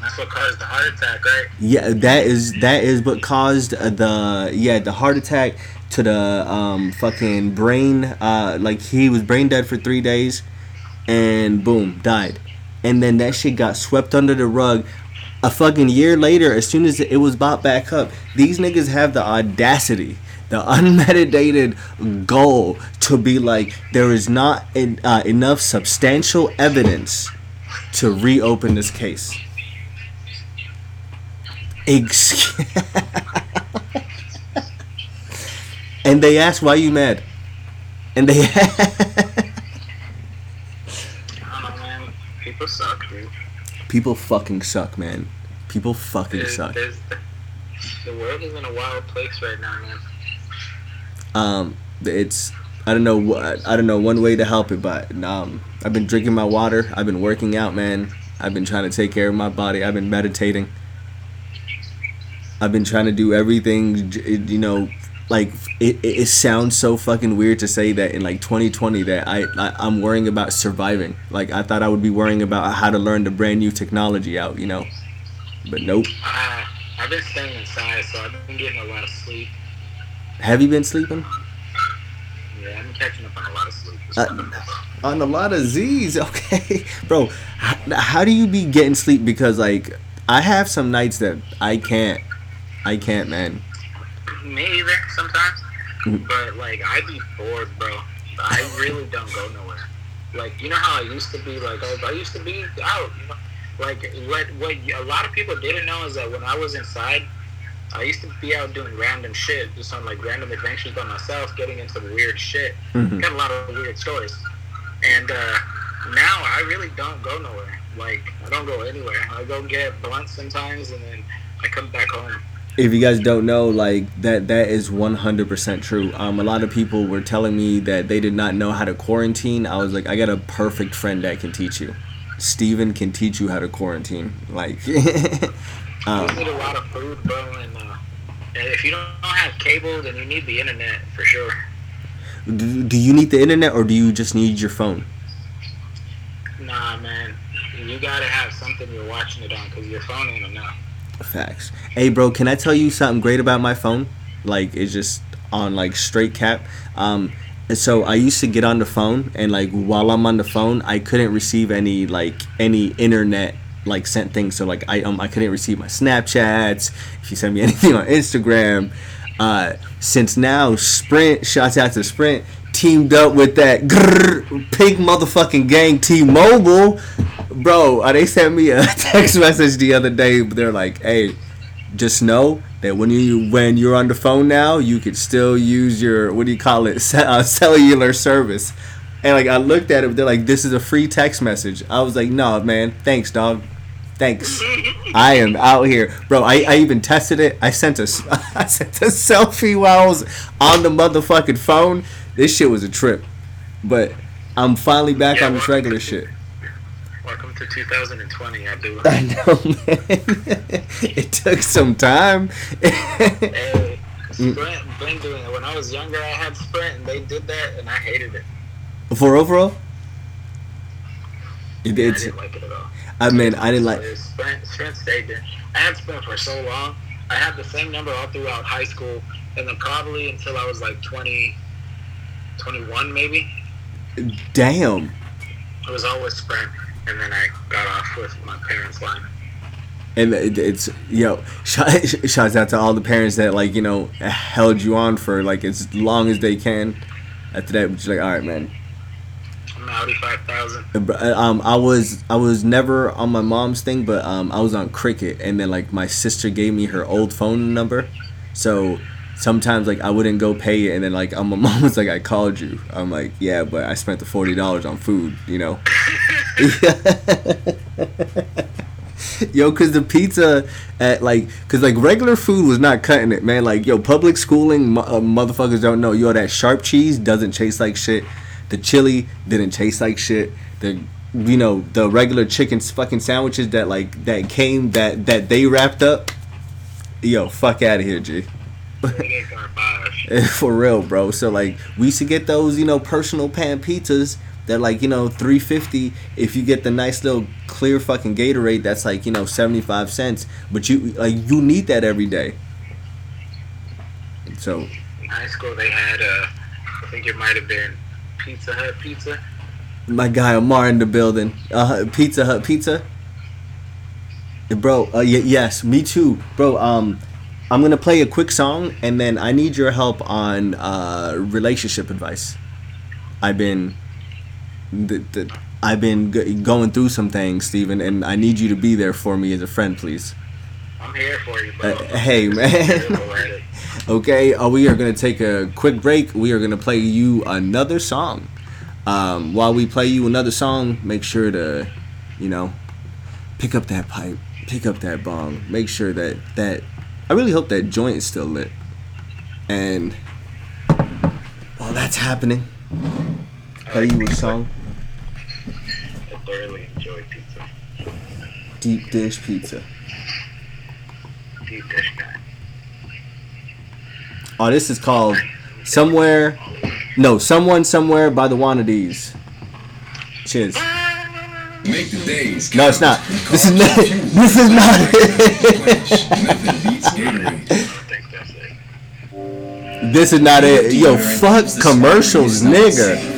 That's what caused the heart attack, right? yeah that is that is what caused uh, the yeah the heart attack to the um fucking brain uh like he was brain dead for three days and boom died. And then that shit got swept under the rug a fucking year later as soon as it was bought back up. These niggas have the audacity the unmeditated goal to be like there is not en- uh, enough substantial evidence to reopen this case Ex- and they asked why you mad and they I don't know, man. People suck, dude. people fucking suck man people fucking There's, suck there's the world is in a wild place right now, man. Um it's i don't know i don't know one way to help it but um i've been drinking my water. I've been working out man. I've been trying to take care of my body. I've been meditating. I've been trying to do everything you know like it, it, sounds so fucking weird to say that in like 2020 that I, I i'm worrying about surviving. Like i thought i would be worrying about how to learn the brand new technology out you know? But nope. I, I've been staying inside, so I've been getting a lot of sleep. Have you been sleeping Yeah, I've been catching up on a lot of sleep. Uh, on a lot of Z's, okay, bro. How, how do you be getting sleep? Because like I have some nights that I can't, I can't, man. Me either, sometimes. Mhm. But, like, I be bored, bro. I really don't go nowhere. Like, you know how I used to be? Like, I, I used to be out, you know? Like, what, what a lot of people didn't know is that when I was inside, I used to be out doing random shit, just on, like, random adventures by myself, getting into weird shit. Mhm. Got a lot of weird stories. And, uh, now I really don't go nowhere. Like, I don't go anywhere. I go get blunt sometimes, and then I come back home. If you guys don't know, like that, that is one hundred percent true. Um, a lot of people were telling me that they did not know how to quarantine. I was like, I got a perfect friend that can teach you. Steven can teach you how to quarantine. Like, um, You need a lot of food, bro, and uh, if you don't have cable, then you need the internet for sure. do, do you need the internet or do you just need your phone? Nah, man, you gotta have something you're watching it on because your phone ain't enough. Facts. Hey, bro, can I tell you something great about my phone? Like, it's just on like straight cap. Um, so I used to get on the phone, and like while I'm on the phone, I couldn't receive any like any internet like sent things. So like I um I couldn't receive my Snapchats. If you send me anything on Instagram, uh, since now Sprint shouts out to Sprint teamed up with that grrr, pink motherfucking gang T-Mobile, bro. Uh, they sent me a text message the other day. They're like, "Hey, just know that when you when you're on the phone now, you could still use your what do you call it, uh, cellular service." And like I looked at it, they're like, "This is a free text message." I was like, "No, man, thanks, dog." Thanks. I am out here, bro. I, I even tested it. I sent a I sent a selfie while I was on the motherfucking phone. This shit was a trip, but I'm finally back Yeah, on this regular shit. Welcome to 2020, I do. I know, man. it took some time. hey, mm. Sprint been doing it. When I was younger, I had Sprint, and they did that, and I hated it. For overall, it, I didn't like it at all. I mean, I didn't like. Sprint, Sprint stayed there. I had Sprint for so long. I had the same number all throughout high school, and then probably until I was like 20, 21 maybe. Damn. It was always Sprint, and then I got off with my parents' line. And it's yo, shout, shouts out to all the parents that like you know held you on for like as long as they can. After that, which like all right, man. I'm Audi 5000. Br- Um, I was I was never on my mom's thing, but um, I was on Cricket, and then like my sister gave me her old phone number, so sometimes like I wouldn't go pay it, and then like my mom was like, "I called you." I'm like, "Yeah, but I spent the forty dollars on food," you know. yo, cause the pizza at like, cause like regular food was not cutting it, man. Like yo, public schooling, uh, motherfuckers don't know. Yo, that sharp cheese doesn't taste like shit. The chili didn't taste like shit. The you know the regular chicken fucking sandwiches that like that came that that they wrapped up. Yo, fuck out of here, G. For real, bro. So like we used to get those, you know, personal pan pizzas that like, you know, 350 if you get the nice little clear fucking Gatorade that's like, you know, 75 cents, but you like you need that every day. So, In high school, they had uh, I think it might have been Pizza Hut pizza. my guy Omar in the building. Uh Pizza Hut pizza. Bro, uh, y- yes, me too. Bro, um I'm going to play a quick song and then I need your help on uh relationship advice. I've been the, the, I've been g- going through some things, Steven, and I need you to be there for me as a friend, please. I'm here for you, bro. Uh, hey, man. Terrible at it. Okay, uh, we are going to take a quick break. We are going to play you another song. Um, while we play you another song, make sure to, you know, pick up that pipe, pick up that bong. Make sure that that I really hope that joint is still lit. And while that's happening, play you a song, I thoroughly enjoy pizza. deep dish pizza. Deep dish guy. Oh, this is called somewhere. No, someone somewhere by the Wannadies. Cheers. Make the days No, it's not. This is not. This is not. Nothing beats Gatorade. I don't think that's it. this is not it. Yo, fuck commercials, nigga.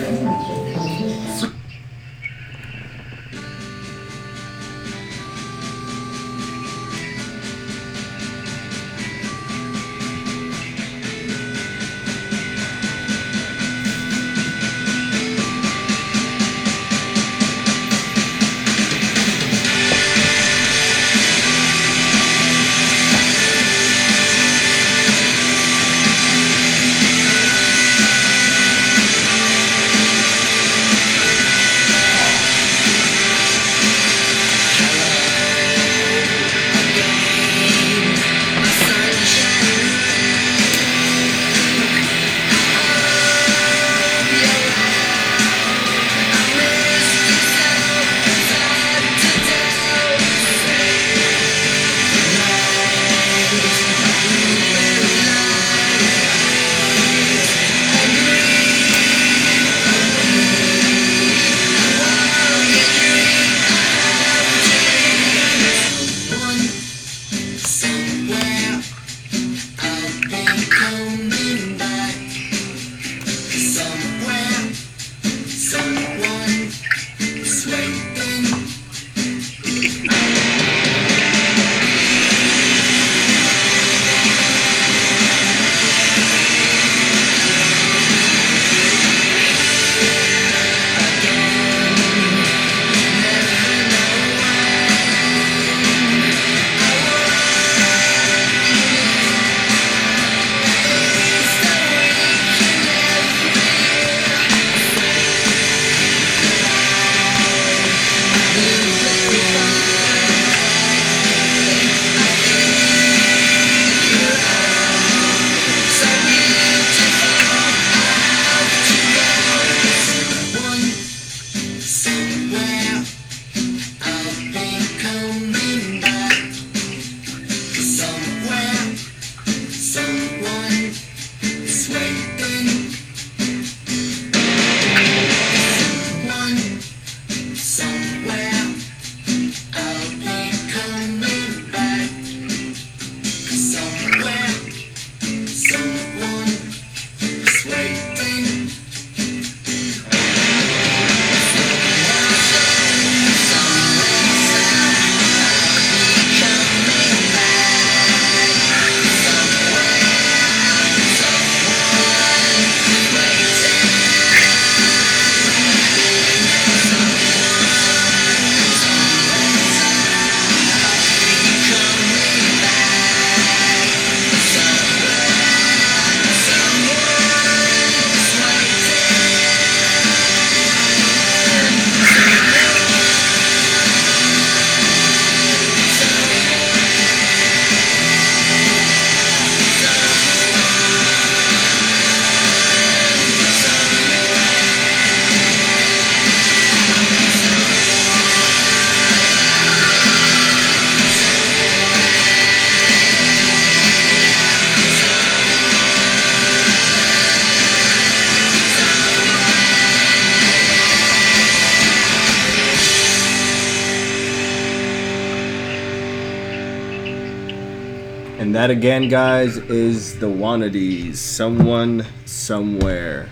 That again, guys, is the Wannadies. Someone, somewhere.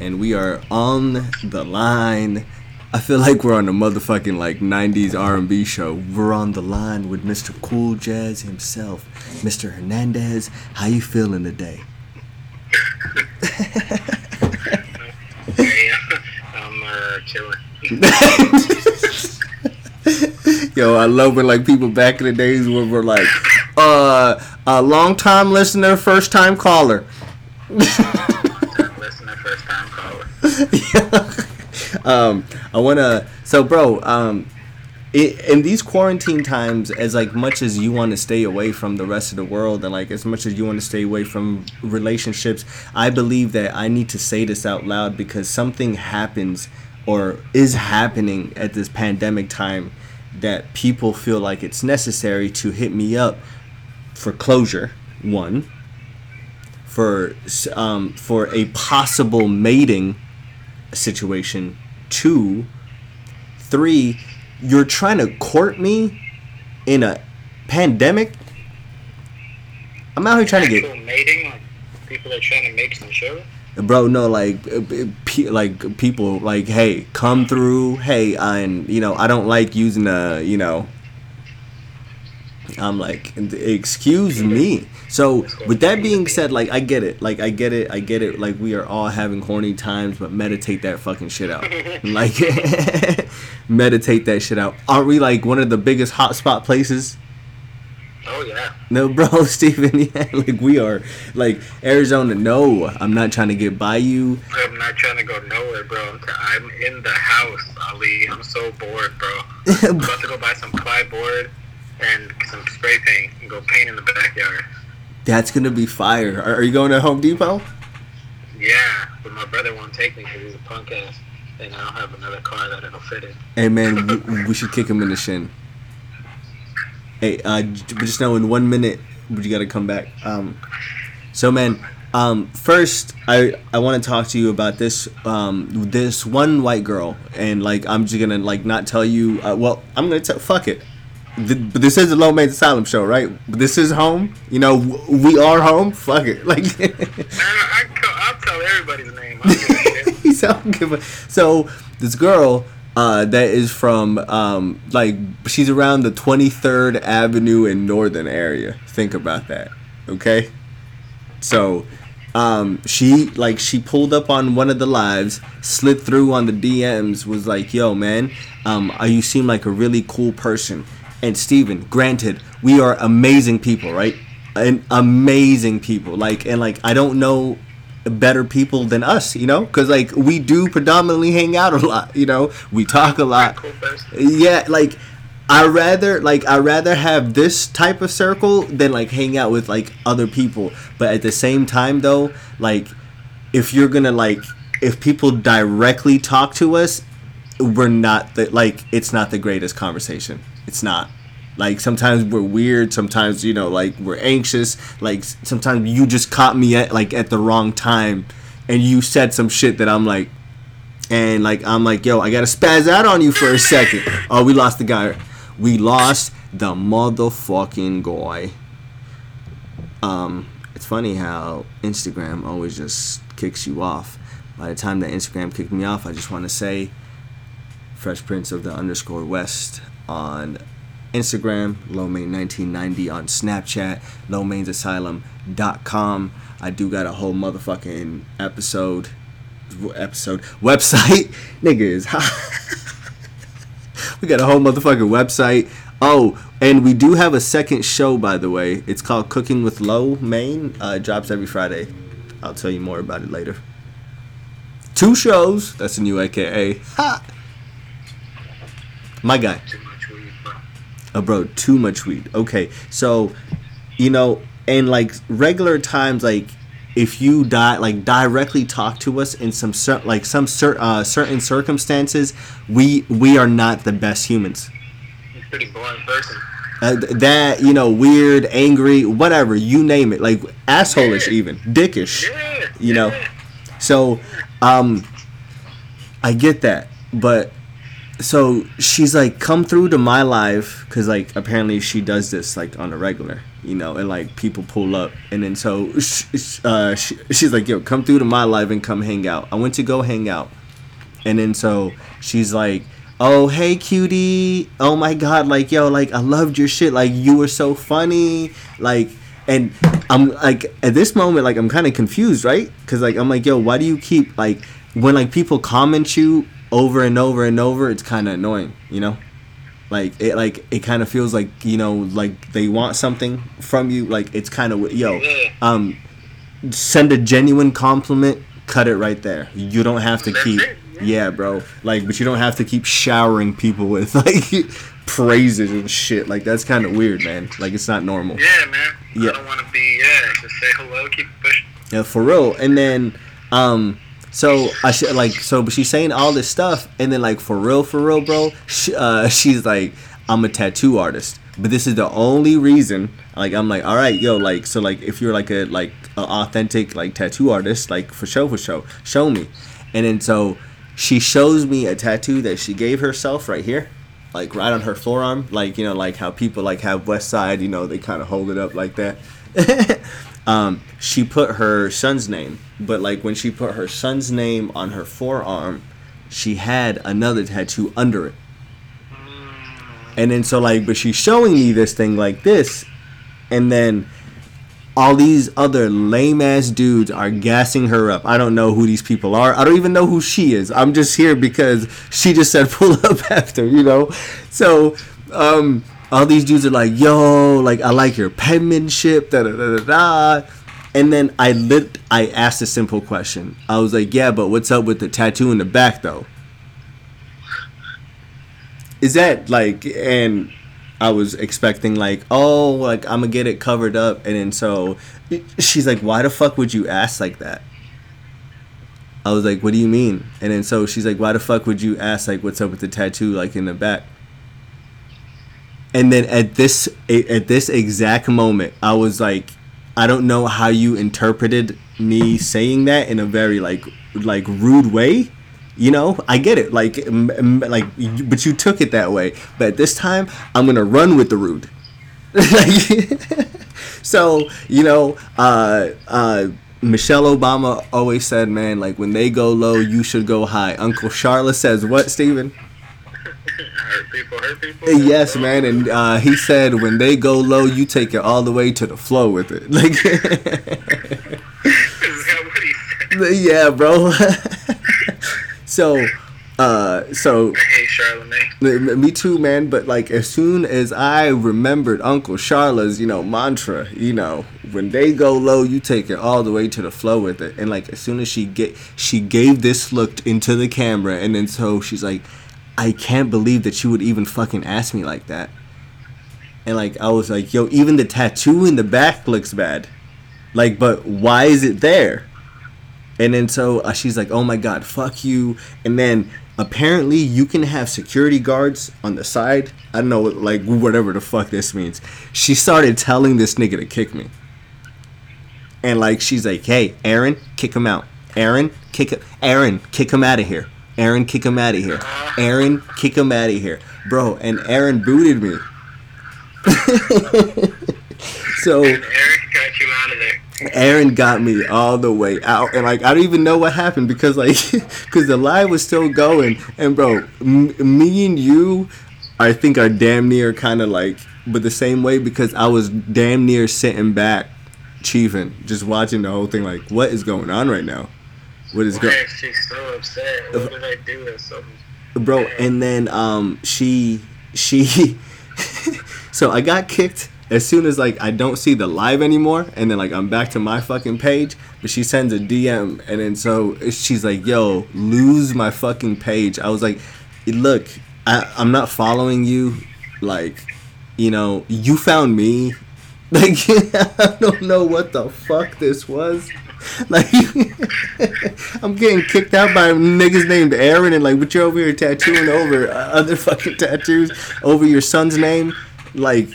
And we are on the line. I feel like we're on a motherfucking like 90s R&B show. We're on the line with Mr. Cool Jazz himself, Mr. Hernandez. How you feeling today? Hey, I'm uh, chilling. Yo, I love when like people back in the days when we're like, uh, a long time listener, first time caller. Listener, first time caller. um, I wanna. So, bro, um, i in these quarantine times, as like much as you want to stay away from the rest of the world, and like as much as you want to stay away from relationships, I believe that I need to say this out loud because something happens or is happening at this pandemic time that people feel like it's necessary to hit me up for closure. One. For um, for a possible mating situation. Two, three, you're trying to court me in a pandemic. I'm out here trying to get, mating, like people are trying to make some show. bro. No, like, uh, like people, like, hey, come through. Hey, I and you know, I don't like using a, you know. I'm like, excuse me. So with that being said, like, I get it. Like, I get it. I get it. Like, we are all having horny times, but meditate that fucking shit out. like, meditate that shit out. Aren't we like one of the biggest hotspot places? Oh yeah. No, bro, Steven, yeah, like we are, like Arizona. No, I'm not trying to get by you. I'm not trying to go nowhere, bro. I'm, in the house, Ali. I'm so bored, bro. I'm about to go buy some plyboard and some spray paint and go paint in the backyard. That's gonna be fire. Are, are you going to Home Depot? Yeah, but my brother won't take me because he's a punk ass, and I don't have another car that it'll fit in. Hey man, we, we should kick him in the shin. Hey, uh, just know in one minute, you gotta come back. Um, so man, um, first I I want to talk to you about this um this one white girl, and like I'm just gonna like not tell you. Uh, well, I'm gonna tell. Fuck it. But this is the Lowmain's Asylum show, right? But This is home. You know, we are home. Fuck it. Like, Man, I, I, will tell everybody's name. I don't give a. He's I don't give a- so this girl uh, that is from um, like she's around the 23rd Avenue in Northern area. Think about that, okay? So um, she like she pulled up on one of the lives, slid through on the DMs, was like, "Yo, man, um, uh, you seem like a really cool person." And Steven, granted, we are amazing people, right? And amazing people, like and like I don't know better people than us, you know, because like we do predominantly hang out a lot, you know, we talk a lot. Yeah like i rather like i rather have this type of circle than like hang out with like other people. But at the same time though like if you're gonna like if people directly talk to us we're not the like it's not the greatest conversation it's not like sometimes we're weird sometimes you know like we're anxious like sometimes you just caught me at like at the wrong time and you said some shit that i'm like and like I'm like, yo, I gotta spaz out on you for a second. Oh, we lost the guy. We lost the motherfucking guy. Um, it's funny how Instagram always just kicks you off. By the time that Instagram kicked me off, I just want to say, Fresh Prince of the underscore West on Instagram, Lowmain1990 on Snapchat, lowmainsasylum.com. I do got a whole motherfucking episode episode website. Niggas we got a whole motherfucking website. Oh and we do have a second show by the way. It's called cooking with low main uh, it drops every friday. I'll tell you more about it later. Two shows. That's a new aka ha! My guy Too much weed, bro. Oh, bro, too much weed. Okay, so you know, and like regular times, like if you die, like directly talk to us in some cer- like some cer- uh, certain circumstances, we we are not the best humans. Pretty boring person. Uh, th- that you know, weird, angry, whatever you name it, like assholeish, even dickish. Yeah. You know, yeah. so um, I get that, but so she's like come through to my live because like apparently she does this like on a regular you know and like people pull up. And then so uh, she, she's like yo come through to my live and come hang out. I went to go hang out. And then so she's like oh hey cutie. Oh my god. Like yo like i loved your shit. Like you were so funny. Like and i'm like at this moment like i'm kind of confused right? Because like i'm like yo why do you keep like when like people comment you over and over and over it's kind of annoying you know like it like it kind of feels like you know like they want something from you like it's kind of yo um send a genuine compliment cut it right there you don't have to That's keep it, yeah. yeah bro like but you don't have to keep showering people with like praises and shit like that's kind of weird man like it's not normal Yeah, man. Yeah. I don't want to be. Yeah, just say hello, keep pushing. Yeah, for real. And then, um, so I should like so, but she's saying all this stuff, and then like for real, for real, bro. Uh, she's like, I'm a tattoo artist, but this is the only reason. Like I'm like, all right, yo, like so, like if you're like a like a authentic like tattoo artist, like for show, for show, show me. And then so she shows me a tattoo that she gave herself right here. Like right on her forearm, like you know, like how people like have West Side, you know, they kind of hold it up like that. um, she put her son's name, but like when she put her son's name on her forearm, she had another tattoo under it. And then so like, but she's showing me this thing like this, and then all these other lame ass dudes are gassing her up. I don't know who these people are. I don't even know who she is. I'm just here because she just said pull up after, you know? So, um, all these dudes are like, yo, like, I like your penmanship, da da da da da. And then I lit, I asked a simple question. I was like, yeah, but what's up with the tattoo in the back though? Is that like, and I was expecting like, oh, like I'm gonna get it covered up, and then so she's like, why the fuck would you ask like that? I was like, what do you mean? And then so she's like, why the fuck would you ask like, what's up with the tattoo like in the back? And then at this at this exact moment, I was like, I don't know how you interpreted me saying that in a very like like rude way. You know, I get it. Like, m- m- like, but you took it that way. But this time, I'm gonna run with the rude. So you know, uh, uh, Michelle Obama always said, "Man, like when they go low, you should go high." Uncle Charlotte says, "What, Steven? Hurt people, hurt people. Yes, man, and uh, he said, "When they go low, you take it all the way to the flow with it." Like, Is that what he said? yeah, bro. so, uh, so I hate Charlemagne. Me too, man. But like, as soon as I remembered Uncle Charla's, you know, mantra, you know, when they go low, you take it all the way to the flow with it. And like, as soon as she get, she gave this look into the camera, and then so she's like, I can't believe that you would even fucking ask me like that. And like, I was like, yo, even the tattoo in the back looks bad. Like, but why is it there? And then so uh, she's like, "Oh my god, fuck you!" And then apparently you can have security guards on the side. I don't know, like whatever the fuck this means. She started telling this nigga to kick me, and like she's like, "Hey, Aaron, kick him out. Aaron, kick him. Aaron, kick him out of here. Aaron, kick him out of here. Aaron, kick him out of here, bro." And Aaron booted me. so. And Eric got you out of there. Aaron got me all the way out, and like I don't even know what happened because like because the live was still going, and bro, m- me and you, I think are damn near kind of like, but the same way because I was damn near sitting back, chiefing, just watching the whole thing. Like, what is going on right now? What is Why going? is she so upset? What did I do? That's so bro and then um she she so i got kicked as soon as like i don't see the live anymore and then like i'm back to my fucking page but she sends a dm and then so she's like yo lose my fucking page i was like look I, i'm not following you like you know you found me like i don't know what the fuck this was like I'm getting kicked out by niggas named Aaron and like but you're over here tattooing over uh, other fucking tattoos over your son's name like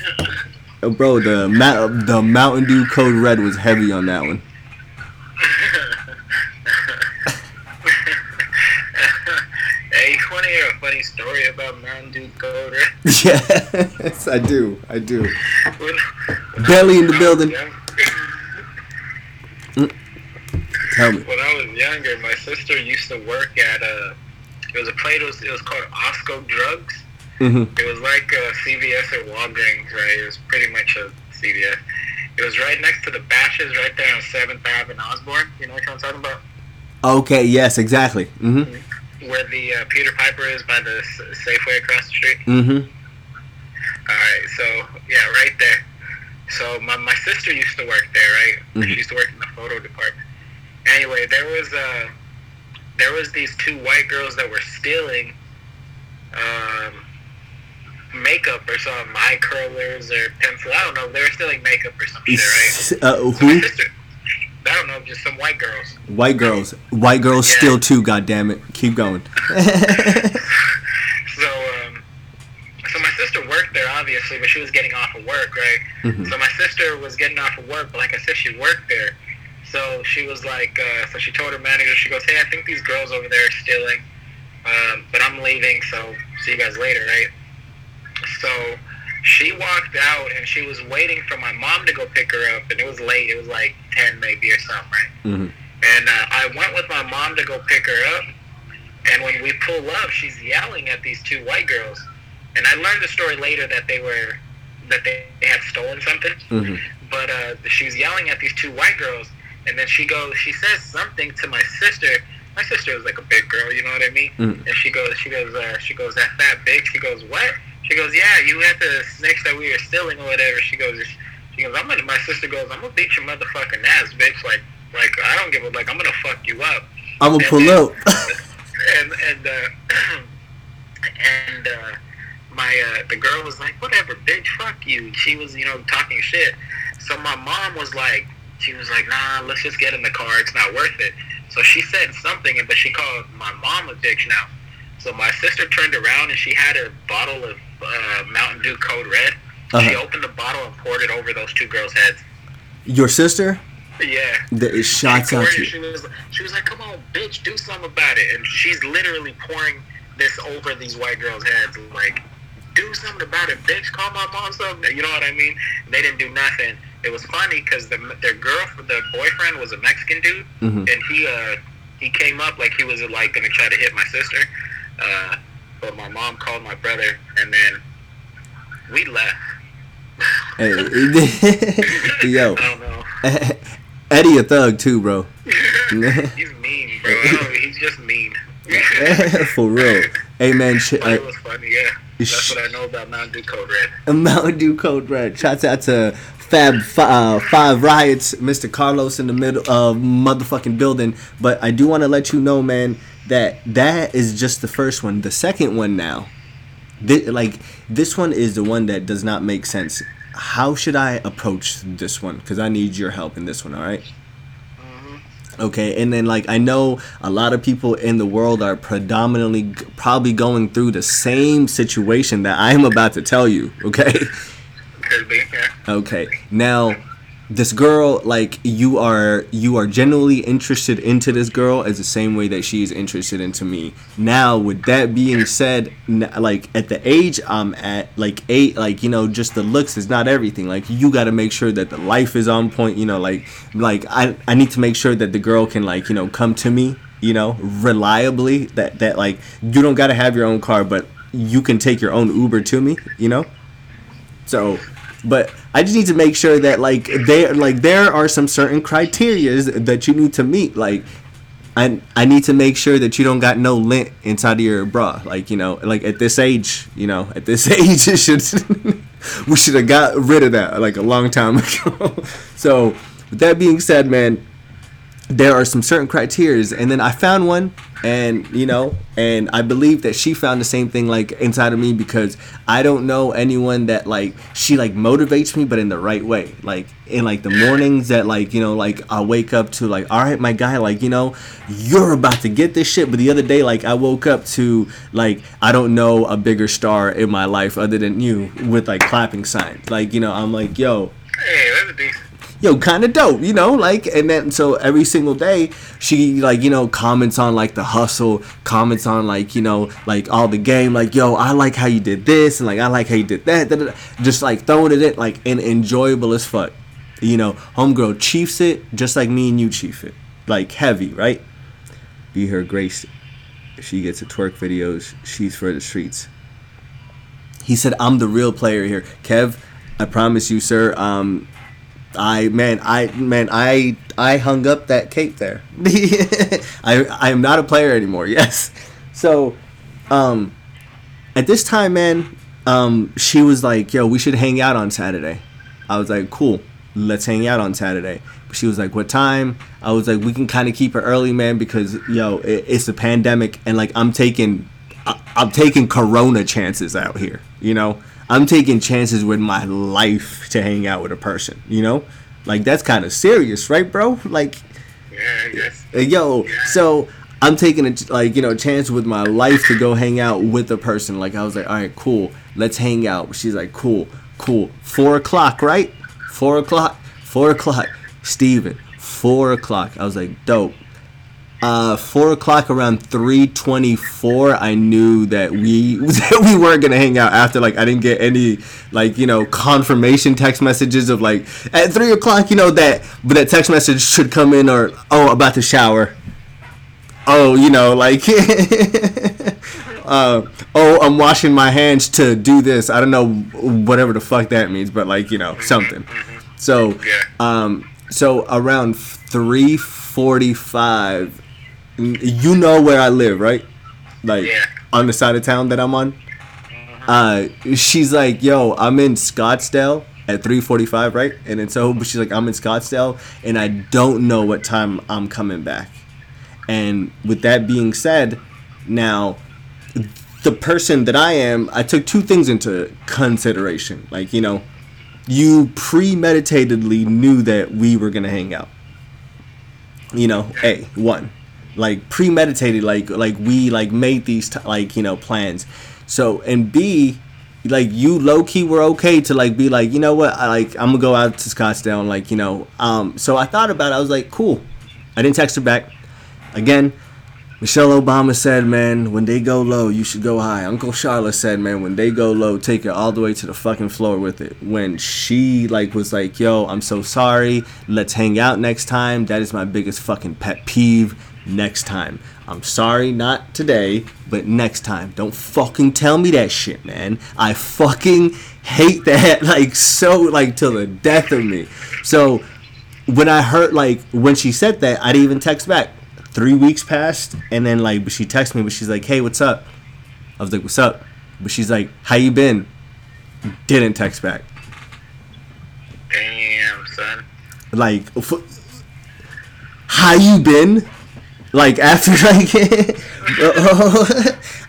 uh, bro the ma- the Mountain Dew Code Red was heavy on that one Hey, you want to hear a funny story about Mountain Dew Code Red? yes, I do. I do. Belly in the building. Tell me. when I was younger, my sister used to work at a. It was a place. It was, it was called Osco Drugs. hmm It was like a CVS or Walgreens, right? It was pretty much a CVS. It was right next to the Bashas', right there on Seventh Ave in Osborn. You know what I'm talking about? Okay. Yes. Exactly. hmm Where the uh, Peter Piper is by the S- Safeway across the street. hmm All right, so yeah, right there. So my, my sister used to work there, right? Mhm. She used to work in the photo department. Anyway, there was uh, there was these two white girls that were stealing um, makeup or something, eye curlers or pencil. I don't know. They were stealing makeup or some shit, right? Uh, So my who? sister, I don't know, just some white girls. White girls. White girls Yeah. steal too. God damn it. Keep going. So um, so my sister worked there obviously, but she was getting off of work, right? Mhm. So my sister was getting off of work, but like I said, she worked there. So she was like, uh, so she told her manager, she goes, hey, I think these girls over there are stealing, um, but I'm leaving, so see you guys later, right? So she walked out and she was waiting for my mom to go pick her up, and it was late. It was like 10 maybe or something, right? Mhm. And uh, I went with my mom to go pick her up. And when we pull up, she's yelling at these two white girls. And I learned the story later that they were that they had stolen something. Mhm. But uh, she was yelling at these two white girls. And then she goes, she says something to my sister. My sister was like a big girl, you know what I mean? Mhm. And she goes, she goes, uh, she goes, that fat bitch. She goes, what? She goes, yeah, you had the snitch that we were stealing or whatever. She goes, she goes, I'm gonna. My sister goes, I'm gonna beat your motherfucking ass, bitch. Like, like I don't give a like. I'm gonna fuck you up. I'm gonna pull up. and and uh, and uh, my uh, the girl was like, whatever, bitch, fuck you. She was, you know, talking shit. So my mom was like, she was like, nah, let's just get in the car. It's not worth it. So she said something, but she called my mom a bitch now. So my sister turned around and she had a bottle of uh, Mountain Dew Code Red. She Uh-huh. opened the bottle and poured it over those two girls' heads. Your sister? Yeah. The shots She out you. She was, she was like, "Come on, bitch, do something about it." And she's literally pouring this over these white girls' heads, like, "Do something about it, bitch. Call my mom something." You know what I mean? They didn't do nothing. It was funny because the their girl, the boyfriend, was a Mexican dude, Mhm. and he uh he came up like he was like gonna try to hit my sister, uh, but my mom called my brother, and then we left. Hey, yo, I don't know. Eddie a thug too, bro. He's mean, bro. He's just mean. For real. Hey man, sh- But uh, it was funny, yeah. That's what I know about Mountain Dew Code Red. Mountain Dew Code Red. Shouts out to Fab uh, Five Riots, Mr. Carlos in the middle of motherfucking building. But I do want to let you know, man, that that is just the first one. The second one now, like this one is the one that does not make sense. How should I approach this one? Because I need your help in this one. All right. Okay, and then like I know a lot of people in the world are predominantly g- probably going through the same situation that I am about to tell you. Okay. Yeah. Okay. Now, this girl, like you are, you are genuinely interested into this girl as the same way that she is interested into me. Now, with that being said, like at the age I'm at, like eight, like you know, just the looks is not everything. Like you got to make sure that the life is on point. You know, like like I I need to make sure that the girl can like you know come to me. You know, reliably. That that like you don't got to have your own car, but you can take your own Uber to me. You know. So, but I just need to make sure that like there like there are some certain criterias that you need to meet. Like, I I need to make sure that you don't got no lint inside of your bra. Like you know, like at this age, you know, at this age, it should we should have got rid of that like a long time ago. so, with that being said, man, there are some certain criterias and then i found one and you know and i believe that she found the same thing like inside of me because i don't know anyone that like she like motivates me but in the right way like in like the mornings that like you know like i wake up to like all right my guy like you know you're about to get this shit but the other day like i woke up to like i don't know a bigger star in my life other than you with like clapping signs like you know i'm like yo Hey. Yo, kind of dope, you know, like, and then so every single day she like you know comments on like the hustle, comments on like you know like all the game, like yo, I like how you did this, and like I like how you did that, da, da, da. just like throwing it in like and enjoyable as fuck, you know. Homegirl chiefs it just like me and you chief it, like heavy, right? Be her grace. She gets a twerk videos. She's for the streets. He said, "I'm the real player here, Kev. I promise you, sir. Um, I man, I man, I I hung up that cape there. I I am not a player anymore. Yes. So, um, at this time, man, um, she was like, "Yo, we should hang out on Saturday." I was like, "Cool, let's hang out on Saturday." She was like, "What time?" I was like, "We can kind of keep it early, man, because yo, it, it's a pandemic, and like I'm taking, I, I'm taking Corona chances out here. You know, I'm taking chances with my life to hang out with a person. You know, like that's kind of serious, right, bro? Like." Yeah. Uh, yo so i'm taking a like you know chance with my life to go hang out with a person like i was like all right cool let's hang out she's like cool cool four o'clock right four o'clock four o'clock steven four o'clock i was like dope uh, four o'clock around three twenty-four. I knew that we that we weren't gonna hang out after. Like I didn't get any like you know confirmation text messages of like at three o'clock. You know that, but that text message should come in or oh about to shower. Oh, you know like. uh, oh, I'm washing my hands to do this. I don't know whatever the fuck that means, but like you know something. So, um, so around three forty-five, you know where I live, right? Like Yeah. on the side of town that I'm on. Uh, she's like, "Yo, I'm in Scottsdale at 3:45, right?" And then so, but she's like, "I'm in Scottsdale, and I don't know what time I'm coming back." And with that being said, now the person that I am, I took two things into consideration. Like, you know, you premeditatedly knew that we were gonna hang out. You know, A one, like premeditated, like like we like made these t- like you know plans. So and B, like you low key were okay to like be like you know what I like I'm gonna go out to Scottsdale and like you know um so I thought about it I was like cool, I didn't text her back. Again, Michelle Obama said, man, when they go low, you should go high. Uncle Charlotte said, man, when they go low, take it all the way to the fucking floor with it. When she like was like, yo, I'm so sorry. Let's hang out next time. That is my biggest fucking pet peeve. Next time. I'm sorry, not today, but next time. Don't fucking tell me that shit, man. I fucking hate that like so like to the death of me. So when I heard like when she said that, I didn't even text back. Three weeks passed, and then like, she texted me, but she's like, "Hey, what's up?" I was like, "What's up?" But she's like, "How you been?" Didn't text back. Damn, son. Like, f- how you been? Like after like,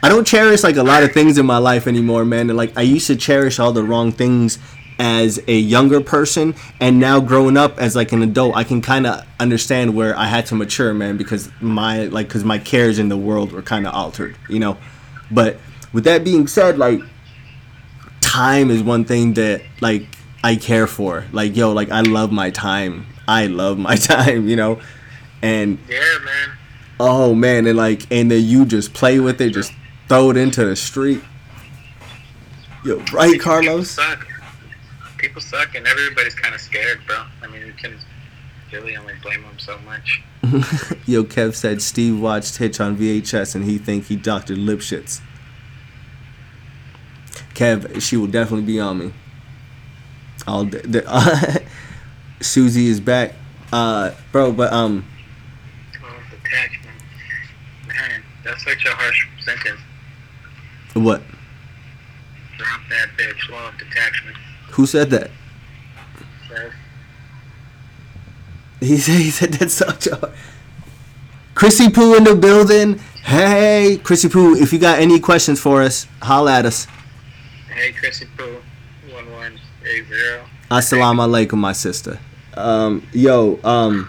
I don't cherish like a lot of things in my life anymore, man. And like I used to cherish all the wrong things as a younger person, and now growing up as like an adult, I can kind of understand where I had to mature, man, because my like because my cares in the world were kind of altered, you know. But with that being said, like time is one thing that like I care for. Like yo, like I love my time. I love my time, you know. And Yeah, man. Oh man, and like and then you just play with it, just throw it into the street. Yo, right, People Carlos? suck. People suck, and everybody's kind of scared, bro. I mean, you can really only blame them so much. Yo, Kev said Steve watched Hitch on VHS and he think he Dr. Lipschitz. Kev, she will definitely be on me. All day. The, Susie is back, uh, bro. But um, Oh, that's such a harsh sentence. what? Drop that bitch. Law of detachment. Who said that? He said he said that's such a. Chrissy Poo in the building. Hey, Chrissy Poo, if you got any questions for us, holla at us. hey, Chrissy Poo. 1180. Assalamu alaikum, my lake with my sister. Um, yo, um,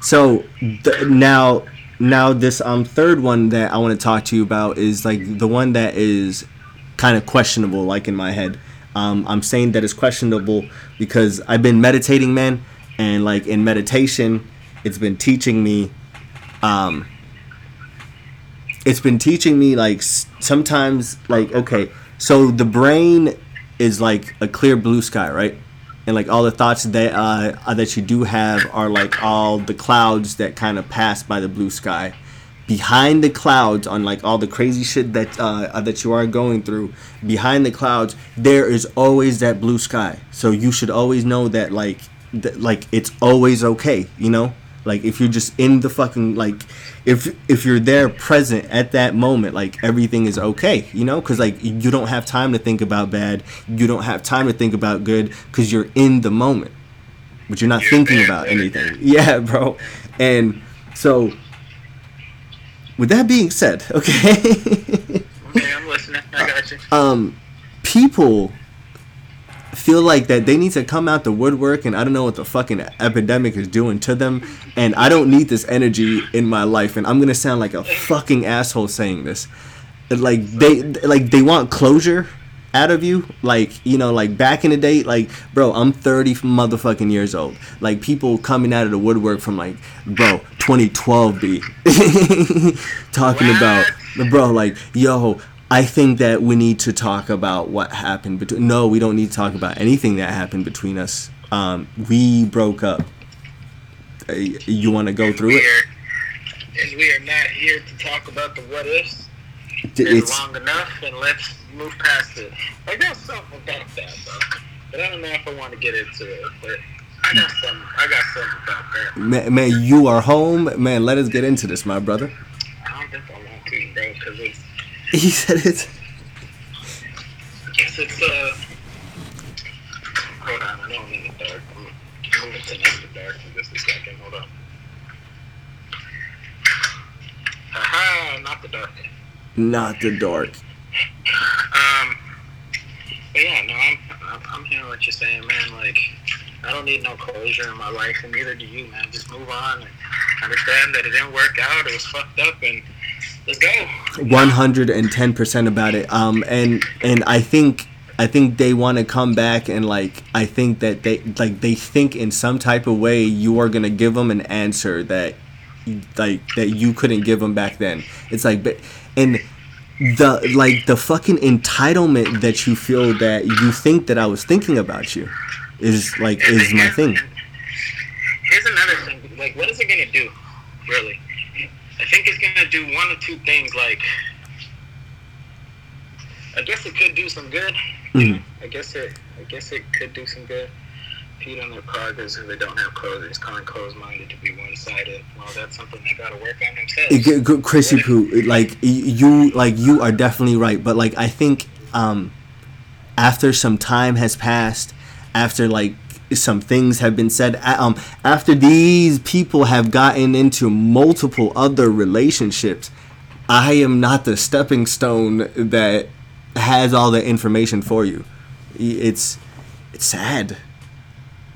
so th- now, now this um third one that I want to talk to you about is like the one that is kind of questionable, like in my head. Um, I'm saying that it's questionable because I've been meditating, man, and like in meditation, it's been teaching me. Um, it's been teaching me like sometimes like okay, so the brain is like a clear blue sky, right? And like all the thoughts that uh, that you do have are like all the clouds that kind of pass by the blue sky. Behind the clouds, on like all the crazy shit that uh, that you are going through, behind the clouds, there is always that blue sky. So you should always know that like that, like it's always okay, you know. Like if you're just in the fucking like, if if you're there present at that moment, like everything is okay, you know, because like you don't have time to think about bad, you don't have time to think about good, because you're in the moment, but you're not You're thinking there, about there. anything. Yeah, bro. And so, with that being said, okay, Okay, I'm listening. I got you. um, people feel like that they need to come out the woodwork and I don't know what the fucking epidemic is doing to them and I don't need this energy in my life and I'm going to sound like a fucking asshole saying this. Like they like they want closure out of you like you know like back in the day like bro I'm 30 motherfucking years old. Like people coming out of the woodwork from like bro 2012 b. Talking about bro like yo I think that we need to talk about what happened between. No, we don't need to talk about anything that happened between us. Um, we broke up. Uh, you want to go through we it? are, and we are not here to talk about the what ifs. It's It's long enough, and let's move past it. I got something about that, though, but I don't know if I want to get into it. But I got something. I got something about that. man, man. You are home, man. Let us get into this, my brother. I don't think I want to, bro, because it's He said it. It's, it's uh. Hold on, I don't need the dark. I'm moving to not the dark in just a second. Hold on. Aha, not the dark. Not the dark. Um. But yeah, no, I'm, I'm I'm hearing what you're saying, man. Like, I don't need no closure in my life, and neither do you, man. Just move on and understand that it didn't work out. It was fucked up, and let's go. One hundred and ten percent about it. Um, and and I think I think they want to come back and like I think that they like they think in some type of way you are gonna give them an answer that like that you couldn't give them back then. It's like, but and the like the fucking entitlement that you feel that you think that I was thinking about you is like is my thing. Here's another thing. Like, what is it gonna do? Really? I think it's gonna do one or two things. Like, I guess it could do some good. Mhm. I guess it. I guess it could do some good. Feed on their progress if they don't have clothes. It's kind of closed-minded to be one-sided. Well, that's something they gotta work on themselves. It- Chrissy Poo, like you, like you are definitely right. But like I think, um, after some time has passed, after like some things have been said, um, after these people have gotten into multiple other relationships, I am not the stepping stone that has all the information for you. It's, it's sad.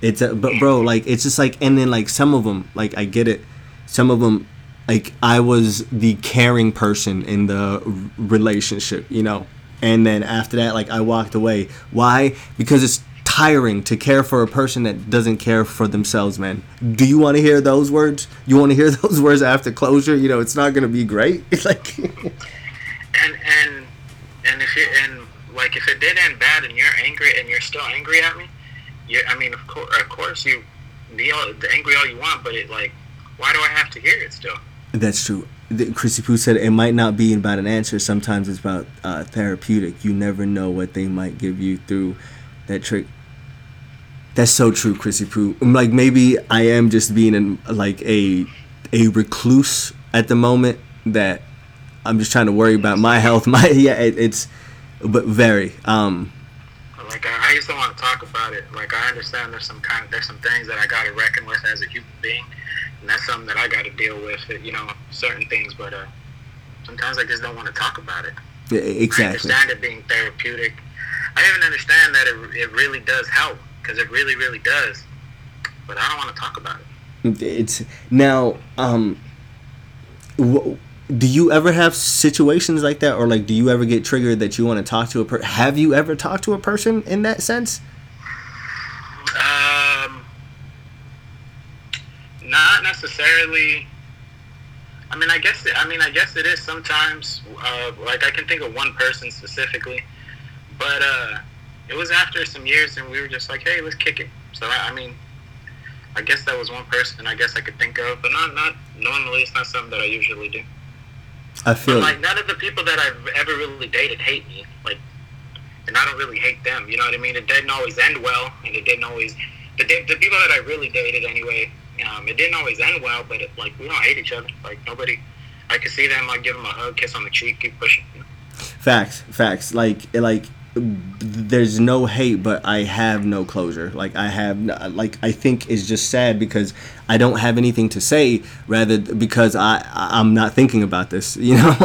It's a, but bro, like it's just like, and then like some of them, like I get it. Some of them, like I was the caring person in the relationship, you know. And then after that, like I walked away. Why? Because it's tiring to care for a person that doesn't care for themselves, man. Do you want to hear those words? You want to hear those words after closure? You know, it's not gonna be great. It's like, and and and if you and like if it did end bad and you're angry and you're still angry at me, you I mean of course of course you be all angry all you want, but it like why do I have to hear it still? That's true. The- Chrissy Poo said it might not be about an answer. Sometimes it's about uh, therapeutic. You never know what they might give you through that trick. That's so true, Chrissy Poo. I'm Like maybe I am just being an, like a a recluse at the moment. That I'm just trying to worry about my health. My yeah, it, it's but very um Like I, I just don't want to talk about it. Like I understand there's some kind of, there's some things that I got to reckon with as a human being, and that's something that I got to deal with. You know, certain things, but uh, sometimes I just don't want to talk about it. I exactly. I understand it being therapeutic. I even understand that it, it really does help because it really, really does. But I don't want to talk about it. It's now um do you ever have situations like that, or like, do you ever get triggered that you want to talk to a per? Have you ever talked to a person in that sense? Um, not necessarily. I mean, I guess. It, I mean, I guess it is sometimes. Uh, like I can think of one person specifically, but uh, it was after some years, and we were just like, "Hey, let's kick it." So I, I mean, I guess that was one person. I guess I could think of, but not not normally. It's not something that I usually do. I But feel like none of the people that I've ever really dated hate me. Like, and I don't really hate them. You know what I mean? It didn't always end well, and it didn't always. The the the people that I really dated anyway, um, it didn't always end well. But it, like we don't hate each other. Like nobody. I could see them. I give them a hug, kiss on the cheek, keep pushing. facts, facts. Like, like, there's no hate, but I have no closure. Like, I have, like, I think it's just sad because I don't have anything to say. Rather, because I, I'm not thinking about this. You know.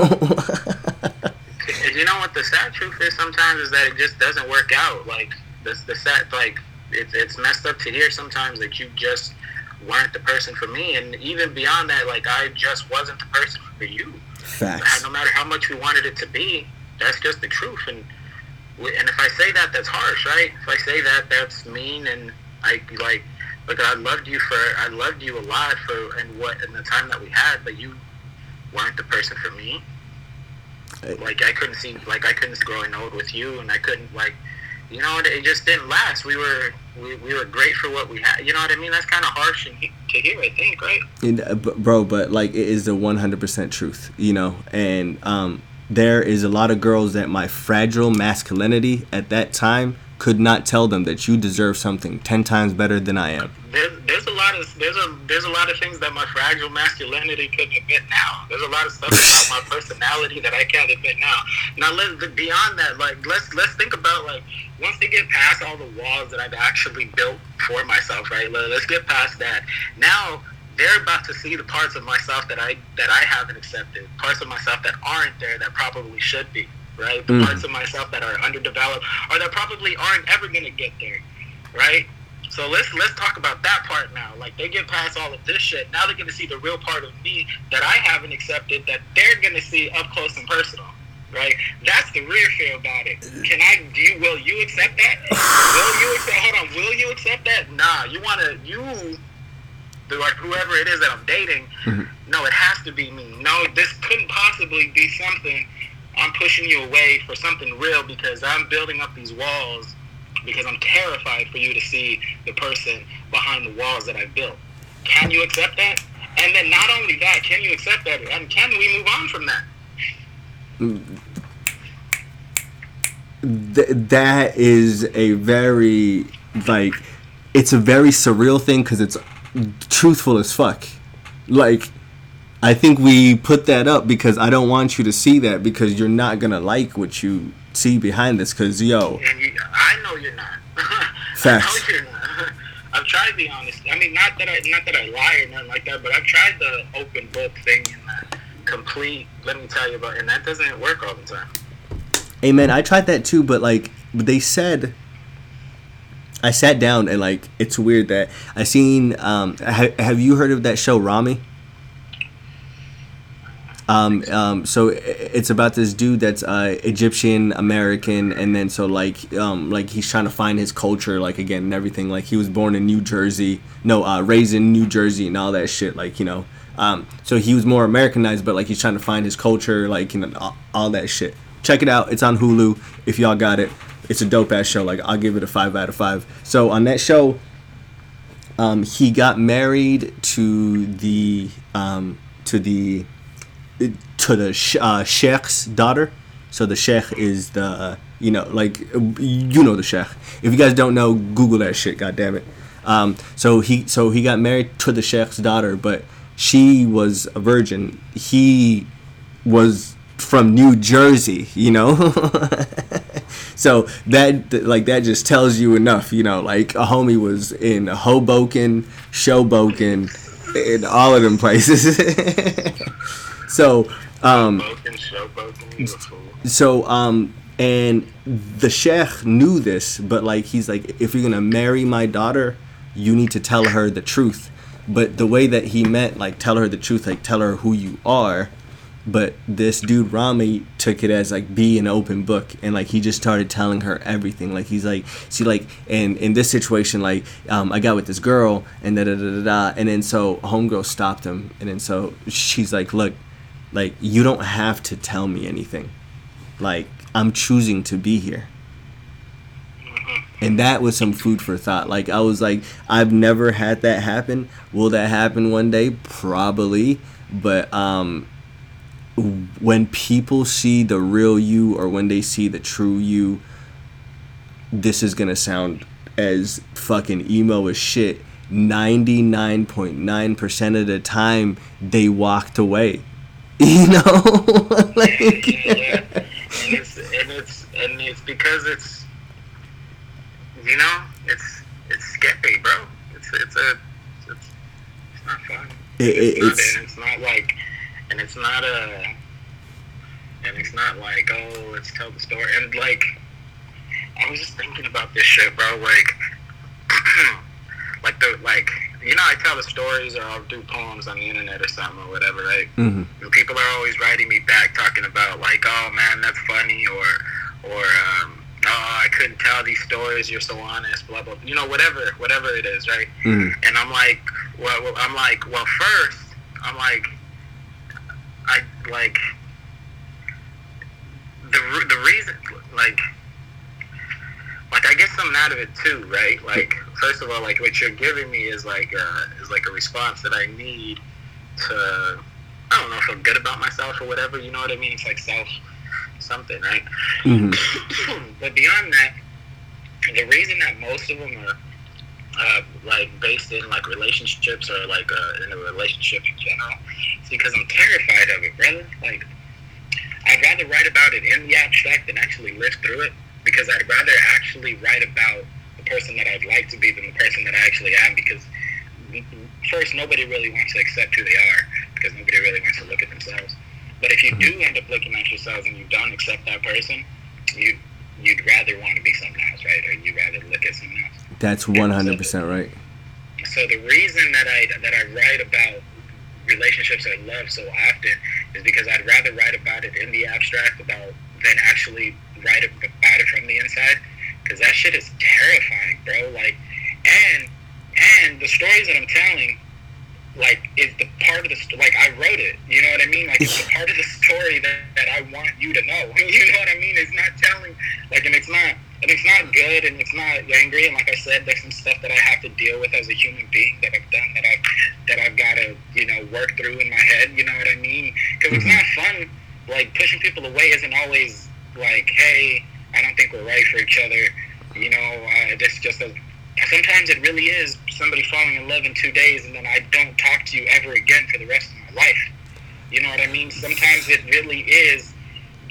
You know what the sad truth is sometimes is that it just doesn't work out. Like the the sad like it's it's messed up to hear sometimes that you just weren't the person for me, and even beyond that, like I just wasn't the person for you. facts. No matter how much we wanted it to be, that's just the truth. And and if I say that, that's harsh, right? If I say that, that's mean, and I like. Look, I loved you for I loved you a lot for and what and the time that we had, but you weren't the person for me. Like I couldn't see like I couldn't growing old with you and I couldn't like you know it just didn't last. We were we, we were great for what we had you know what I mean? That's kind of harsh and to hear I think right? And, uh, bro but like it is the 100% truth you know? And um there is a lot of girls that my fragile masculinity at that time could not tell them that you deserve something 10 times better than i am. There's there's a lot of there's a there's a lot of things that my fragile masculinity couldn't admit now. There's a lot of stuff about my personality that I can't admit now. Now let beyond that like let's let's think about like once they get past all the walls that I've actually built for myself right? Let- let's get past that. Now they're about to see the parts of myself that I that I haven't accepted parts of myself that aren't there that probably should be right the Mhm. parts of myself that are underdeveloped or that probably aren't ever going to get there right so let's let's talk about that part now. Like they get past all of this shit. Now they're gonna see the real part of me that I haven't accepted that they're gonna see up close and personal. Right? That's the real fear about it. Can I do you will you accept that? will you accept hold on, will you accept that? Nah, you wanna you whoever it is that I'm dating, mm-hmm. no, it has to be me. No, this couldn't possibly be something I'm pushing you away for something real because I'm building up these walls because I'm terrified for you to see the person behind the walls that I've built. Can you accept that? And then not only that, can you accept that? And can we move on from that? Th- that is a very like it's a very surreal thing because it's truthful as fuck like i think we put that up because i don't want you to see that because you're not gonna like what you see behind this because yo And you, I know you're not. Facts. I know you're not. I've tried to be honest. I mean, not that I not that I lie or nothing like that, but I've tried the open book thing and the complete. Let me tell you about, and that doesn't work all the time. hey man i tried that too but like they said i sat down and like it's weird that i seen um ha- have you heard of that show Ramy um, um, so it's about this dude that's uh, Egyptian American, and then so like um, like he's trying to find his culture, like again and everything. Like he was born in New Jersey, no, uh, raised in New Jersey and all that shit. Like you know, um, so he was more Americanized, but like he's trying to find his culture, like you know, all, all that shit. Check it out. It's on Hulu. If y'all got it, it's a dope ass show. Like I'll give it a five out of five. So on that show, um, he got married to the um, to the to the uh, sheikh's daughter. So the sheikh is the uh, you know like you know the sheikh. If you guys don't know, Google that shit. God damn it. Um, so he so he got married to the sheikh's daughter, but she was a virgin. He was from New Jersey, you know. so that like that just tells you enough, you know. Like a homie was in Hoboken, Showboken, in all of them places. so um, Boken, show Boken, you're a fool. so um and the sheikh knew this but like he's like if you're gonna marry my daughter you need to tell her the truth but the way that he meant like tell her the truth like tell her who you are But this dude Ramy took it as like be an open book, and like he just started telling her everything. Like he's like, see, like, and in this situation, like, um, I got with this girl, and da da da da and then so homegirl stopped him, and then so she's like, look, like you don't have to tell me anything, like I'm choosing to be here. And that was some food for thought. Like i was like i've never had that happen. Will that happen one day? Probably. But um when people see the real you or when they see the true you this is gonna sound as fucking emo as shit 99.9% of the time they walked away you know like, yeah, and it's and it's and it's because it's you know it's it's scary, bro. It's it's a it's, it's not fun. It- it- not, it's- and it's not like and it's not a and it's not like oh let's tell the story and like I was just thinking about this shit, bro. Like like the like you know I tell the stories or I'll do poems on the internet or something or whatever, right? Mhm. People are always writing me back talking about like, oh man, that's funny, or or um, oh I couldn't tell these stories. You're so honest, blah blah. You know, whatever, whatever it is, right? Mhm. And I'm like, well, I'm like, well, first, I'm like, I like the the reason, like. Like I get something out of it too, right? Like first of all, like what you're giving me is like uh, is like a response that I need to I don't know, feel good about myself or whatever. You know what I mean? It's like self something, right? Mhm. but beyond that, the reason that most of them are uh, like based in like relationships or like uh, in a relationship in general, is because I'm terrified of it, brother. Like I'd rather write about it in the abstract than actually live through it because I'd rather actually write about the person that I'd like to be than the person that I actually am because first nobody really wants to accept who they are because nobody really wants to look at themselves. But if you do end up looking at yourselves and you don't accept that person, you you'd rather want to be something else, right? Or you'd rather look at something else. That's 100% right So the reason that I that I write about relationships I love so often is because I'd rather write about it in the abstract about than actually write about it from the inside. Because that shit is terrifying, bro. Like, and and the stories that I'm telling, like, is the part of the sto- like I wrote it. You know what I mean? Like, it's the part of the story that, that I want you to know. You know what I mean? It's not telling like, and it's not and it's not good and it's not angry and like I said, there's some stuff that I have to deal with as a human being that I've done that I've that I've got to you know work through in my head. You know what I mean? Because it's not fun. Like pushing people away isn't always like, hey, I don't think we're right for each other. You know, uh, this just a, sometimes it really is somebody falling in love in two days and then I don't talk to you ever again for the rest of my life. You know what I mean? Sometimes it really is.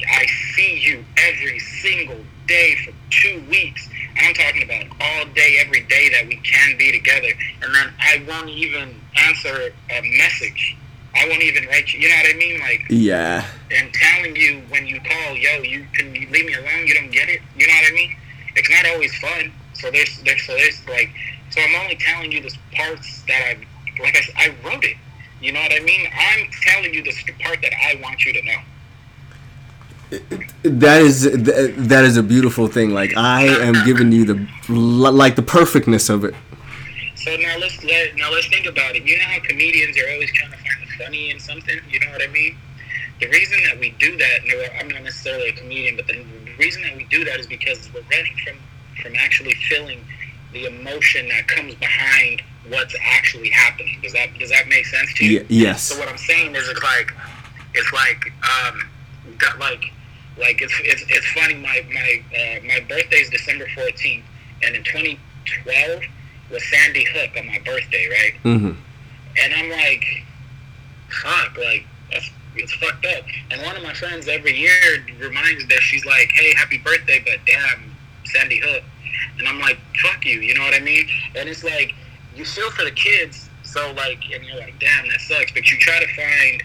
I see you every single day for two weeks. I'm talking about all day, every day that we can be together. And then I won't even answer a message. I won't even write you. You know what I mean? Like, yeah and telling you when you call, yo, you can you leave me alone. You don't get it. You know what I mean? It's not always fun. So there's, there's so there's like, so I'm only telling you the parts that I, like I said, I wrote it. You know what I mean? I'm telling you the part that I want you to know. That is th- that is a beautiful thing like i am giving you the like the perfectness of it So now let's let now let's think about it. You know how comedians are always trying to find the funny in something. You know what I mean? The reason that we do that, no, I'm not necessarily a comedian, but the reason that we do that is because we're running from from actually feeling the emotion that comes behind what's actually happening. Does that does that make sense to you? Ye- yes So what I'm saying is, it's like, it's like, um, got like, like it's it's, it's funny. My my uh, my birthday is December 14th, and in 2012 was Sandy Hook on my birthday, right? hmm And I'm like, fuck, like that's it's fucked up. And one of my friends every year reminds me that she's like, hey, happy birthday, but damn, Sandy Hook. And I'm like, fuck you, you know what I mean? And it's like, you feel for the kids, so like, and you're like, damn, that sucks. But you try to find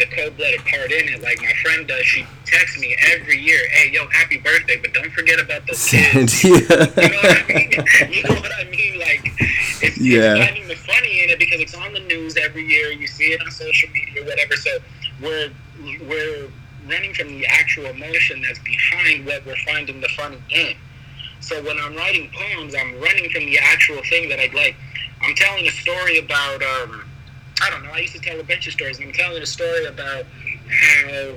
the cold-blooded part in it. Like my friend does, she texts me every year, hey, yo, happy birthday, but don't forget about the kids. You know what I mean? You know what I mean? Like, it's, Yeah. it's finding the funny in it because it's on the news every year. You see it on social media, whatever. So we're we're running from the actual emotion that's behind what we're finding the funny in. So when I'm writing poems, I'm running from the actual thing that I'd like. I'm telling a story about um, I don't know. I used to tell a bunch of stories. And I'm telling a story about how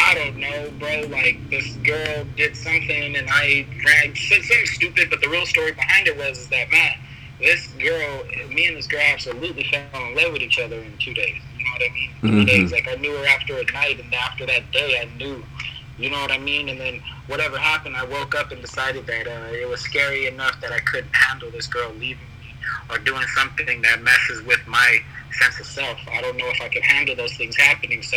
I don't know, bro. Like this girl did something, and I ran said something stupid. But the real story behind it was is that man, this girl, me and this girl absolutely fell in love with each other in two days. You know what I mean? Two Mhm. days. Like I knew her after a night, and after that day, I knew. You know what I mean? And then whatever happened, I woke up and decided that uh, it was scary enough that I couldn't handle this girl leaving or doing something that messes with my sense of self. I don't know if I can handle those things happening, so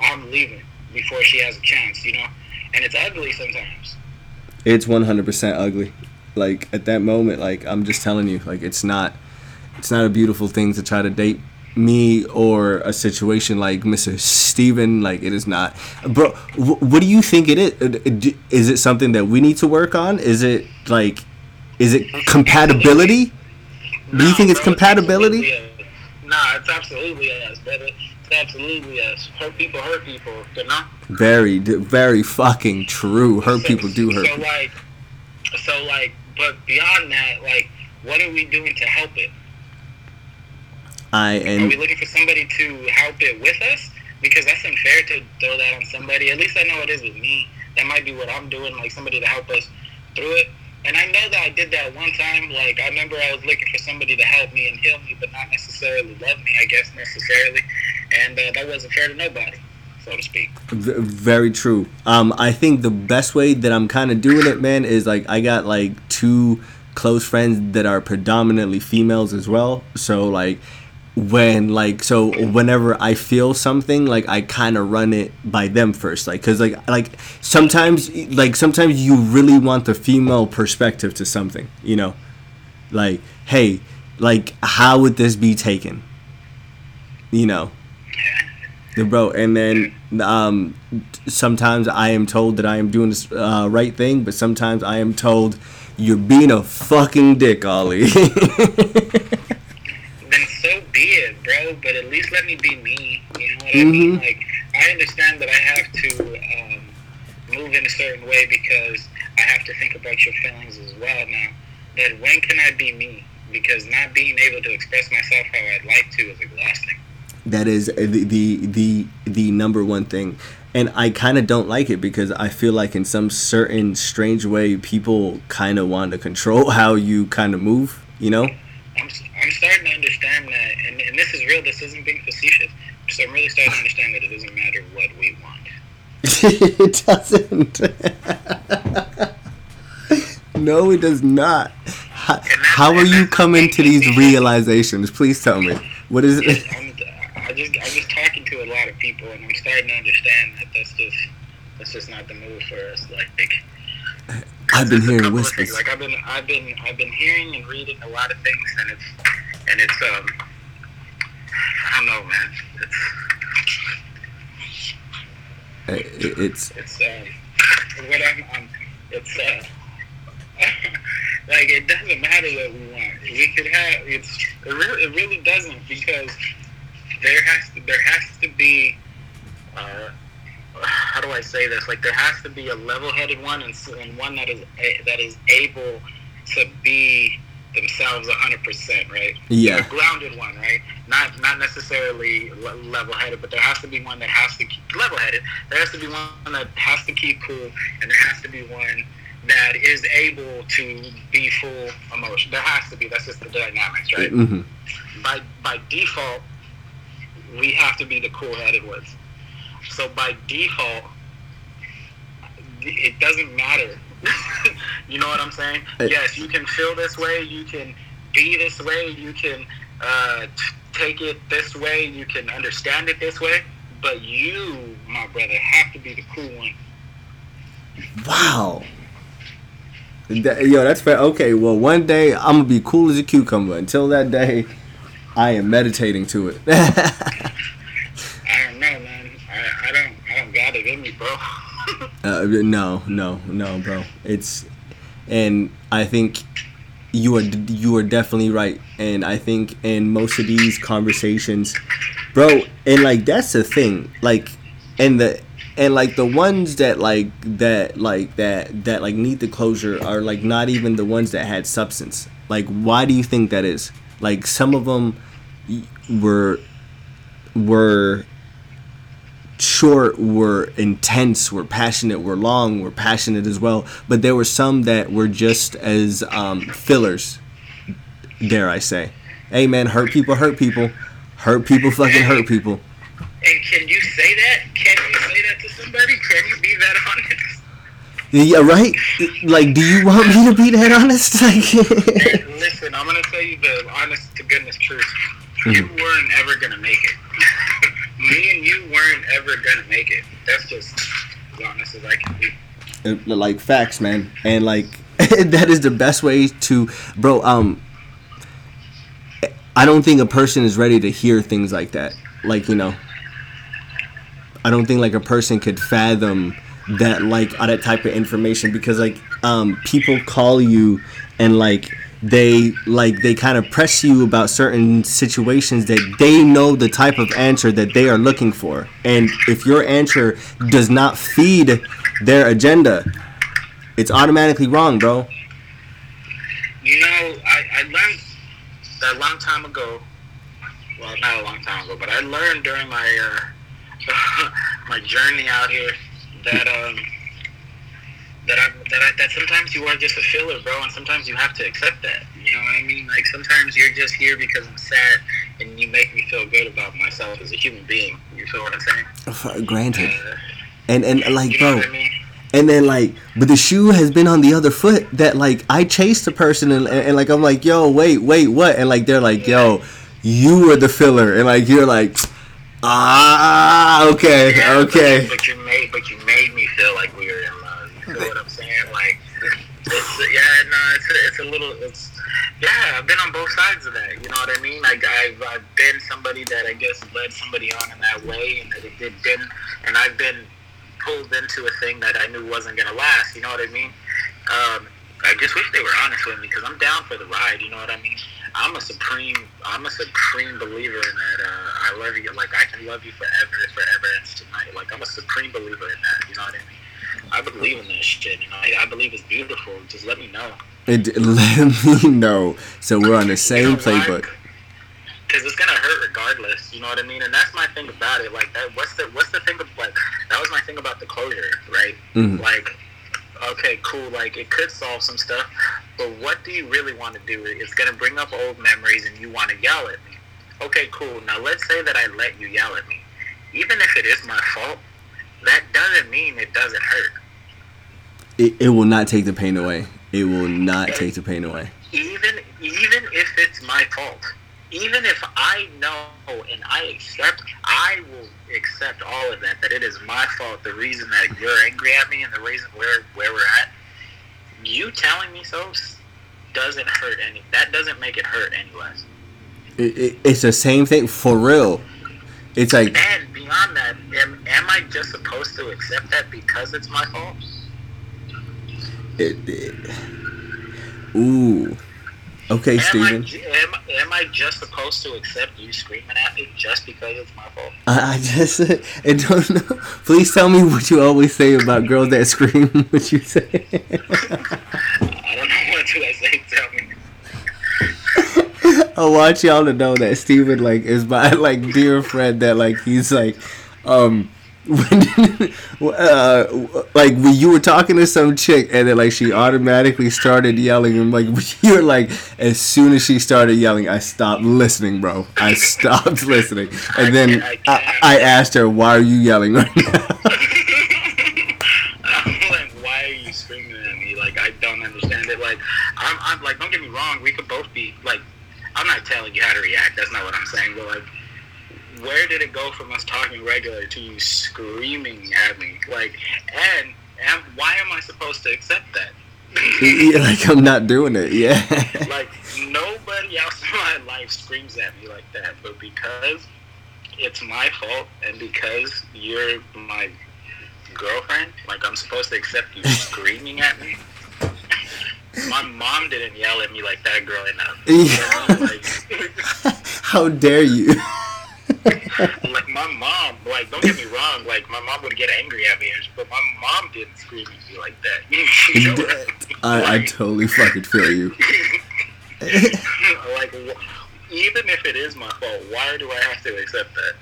I'm leaving before she has a chance, you know? And it's ugly sometimes. It's 100% ugly. Like at that moment, like I'm just telling you, like it's not, it's not a beautiful thing to try to date me or a situation like Mr. Steven. Like it is not, bro. Wh- what do you think it is? Uh, Is it something that we need to work on? Is it like, is it compatibility? Do you think it's bro, compatibility? absolutely. Nah, it's absolutely us, brother. It's absolutely us. Hurt people hurt people, you know? Very, very fucking true. Hurt So- people do hurt. So people. like, so like, but beyond that, like, what are we doing to help it? I am. Are we looking for somebody to help it with us? Because that's unfair to throw that on somebody. At least I know it is with me. That might be what I'm doing, like somebody to help us through it. And I know that I did that one time. Like I remember I was looking for somebody to help me and heal me, but not necessarily love me. I guess necessarily, and uh, that wasn't fair to nobody, so to speak. V- very true. Um, I think the best way that I'm kind of doing it, man, is like I got like two close friends that are predominantly females as well. So like when like so whenever I feel something, like I kind of run it by them first, like because like like sometimes like sometimes you really want the female perspective to something, you know, like hey, like how would this be taken, you know. Yeah, bro, and then um, sometimes I am told that I am doing this uh, right thing, but sometimes I am told you're being a fucking dick, Ollie. it, bro. But at least let me be me. You know what I mean? Mhm. Like I understand that I have to um, move in a certain way because I have to think about your feelings as well. Now, but when can I be me? Because not being able to express myself how I'd like to is exhausting. that is the the the, the number one thing. And I kind of don't like it because I feel like in some certain strange way, people kind of want to control how you kind of move. You know? I'm, I'm starting to understand that, and, and this is real. This isn't being facetious. So I'm really starting to understand that it doesn't matter what we want. it doesn't. no, it does not. How, how are you coming to these realizations? Please tell me. What is it? I'm, I just I'm just talking to a lot of people, and I'm starting to understand that that's just that's just not the move for us. Like, I've been hearing whispers. Like I've been I've been I've been hearing and reading a lot of things, and it's and it's um I don't know, man. It's It- It's it's um what I'm, I'm it's uh like it doesn't matter what we want. We could have it's it really it really doesn't because there has to there has to be uh how do I say this? Like there has to be a level-headed one and, and one that is a, that is able to be themselves 100%, right? Yeah. A grounded one, right? Not not necessarily level-headed, but there has to be one that has to keep level-headed. There has to be one that has to keep cool, and there has to be one that is able to be full emotion. There has to be. That's just the dynamics, right? hmm by by default, we have to be the cool-headed ones. So by default, it doesn't matter. you know what I'm saying? Yes, you can feel this way. You can be this way. You can uh, t- take it this way. You can understand it this way. But you, my brother, have to be the cool one. Wow. That- yo, that's fair. Okay, well, one day I'm gonna be cool as a cucumber. Until that day, I am meditating to it. I don't know, man. I, I don't I don't got it in me, bro. Uh, no, no, no, bro. It's, and I think you are you are definitely right. And I think in most of these conversations, bro and like that's the thing like and the and like the ones that like that like that that like need the closure are like not even the ones that had substance like why do you think that is like some of them were were short were intense were passionate were long were passionate as well but there were some that were just as um, fillers dare i say hey man hurt people hurt people hurt people fucking hurt people And can you say that? Can you say that to somebody? Can you be that honest? yeah right like do you want me to be that honest like listen, I'm gonna tell you the honest to goodness truth. You Mm-hmm. weren't ever gonna make it. Me and you weren't ever gonna make it. That's just as honest as I can be. Like facts man and like that is the best way to bro um i don't think a person is ready to hear things like that like you know i don't think like a person could fathom that like that type of information because like um people call you and like they like they kind of press you about certain situations that they know the type of answer that they are looking for and if your answer does not feed their agenda it's automatically wrong bro You know, I, I learned that a long time ago. Well, not a long time ago, but I learned during my uh, my journey out here that um that I that I, that sometimes you are just a filler, bro, and sometimes you have to accept that. You know what I mean? Like sometimes you're just here because I'm sad, and you make me feel good about myself as a human being. You feel what I'm saying? Granted Uh, and and like you know bro what I mean? and then like but the shoe has been on the other foot that like i chased the person and, and, and, like i'm like yo wait wait what and like they're like yo you were the filler and like you're like ah okay Yeah, but okay you- But you made, but you made me feel like we were feel what I'm saying? Like, it's yeah, no, it's a, it's a little, it's yeah. I've been on both sides of that. You know what I mean? Like, I've I've been somebody that I guess led somebody on in that way, and that it did been, and I've been pulled into a thing that I knew wasn't gonna last. You know what I mean? Um, I just wish they were honest with me because I'm down for the ride. You know what I mean? I'm a supreme, I'm a supreme believer in that. Uh, I love you, like I can love you forever, forever and tonight. Like I'm a supreme believer in that. You know what I mean? I believe in this shit. You know, I, I believe it's beautiful. Just let me know. it, let me know so we're on the same playbook Because it's gonna hurt regardless. You know what I mean? And that's my thing about it. Like that. What's the What's the thing of like? That was my thing about the closure, right? Mhm. Like, okay, cool. Like it could solve some stuff, but what do you really want to do? It's gonna bring up old memories, and you want to yell at me. Okay, cool. Now let's say that I let you yell at me, even if it is my fault. That doesn't mean it doesn't hurt. It, it will not take the pain away it will not take the pain away even even if it's my fault, even if I know and I accept, I will accept all of that. That it is my fault. The reason that you're angry at me and the reason where where we're at. You telling me so doesn't hurt any. That doesn't make it hurt any less. it, it, it's the same thing for real it's like And beyond that, am, am I just supposed to accept that because it's my fault? It, it, ooh okay Am steven j- am, am I just supposed to accept you screaming at me just because it's my fault? I, I just I don't know. Please tell me what you always say about girls that scream. What you say? I don't know what I say. Tell me. I want y'all to know that Steven like is my like dear friend. That like he's like, um, uh, like when you were talking to some chick and then like she automatically started yelling and like you were like as soon as she started yelling I stopped listening bro I stopped listening and then I I. I asked her why are you yelling right now I'm like, why are you screaming at me? Like, I don't understand it. Like, I'm, I'm like, don't get me wrong. We could both be like, I'm not telling you how to react. That's not what I'm saying. But like, where did it go from us talking regular to you screaming at me? Like, and and why am I supposed to accept that? Yeah, like I'm not doing it yeah like nobody else in my life screams at me like that, but because it's my fault and because you're my girlfriend, like I'm supposed to accept you screaming at me. My mom didn't yell at me like that growing up. Yeah. Like, How dare you? Like my mom, like don't get me wrong, like my mom would get angry at me, but my mom didn't scream at me like that. You know? I, I Like- totally fucking feel you. like even if it is my fault, why do I have to accept that?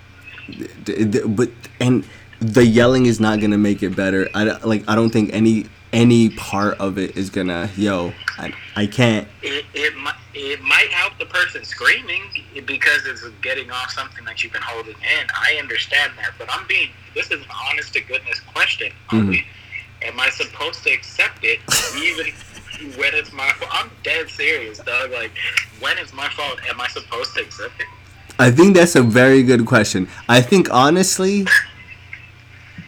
But and the yelling is not gonna make it better. I like. I don't think any any part of it is gonna. Yo, I, I can't. It it might it might help the person screaming because it's getting off something that you've been holding in. I understand that, but I'm being this is an honest to goodness question. Ollie. Mm-hmm. Am I supposed to accept it even when it's my fault? I'm dead serious, dog. Like when it's my fault, am I supposed to accept it? I think that's a very good question. I think honestly,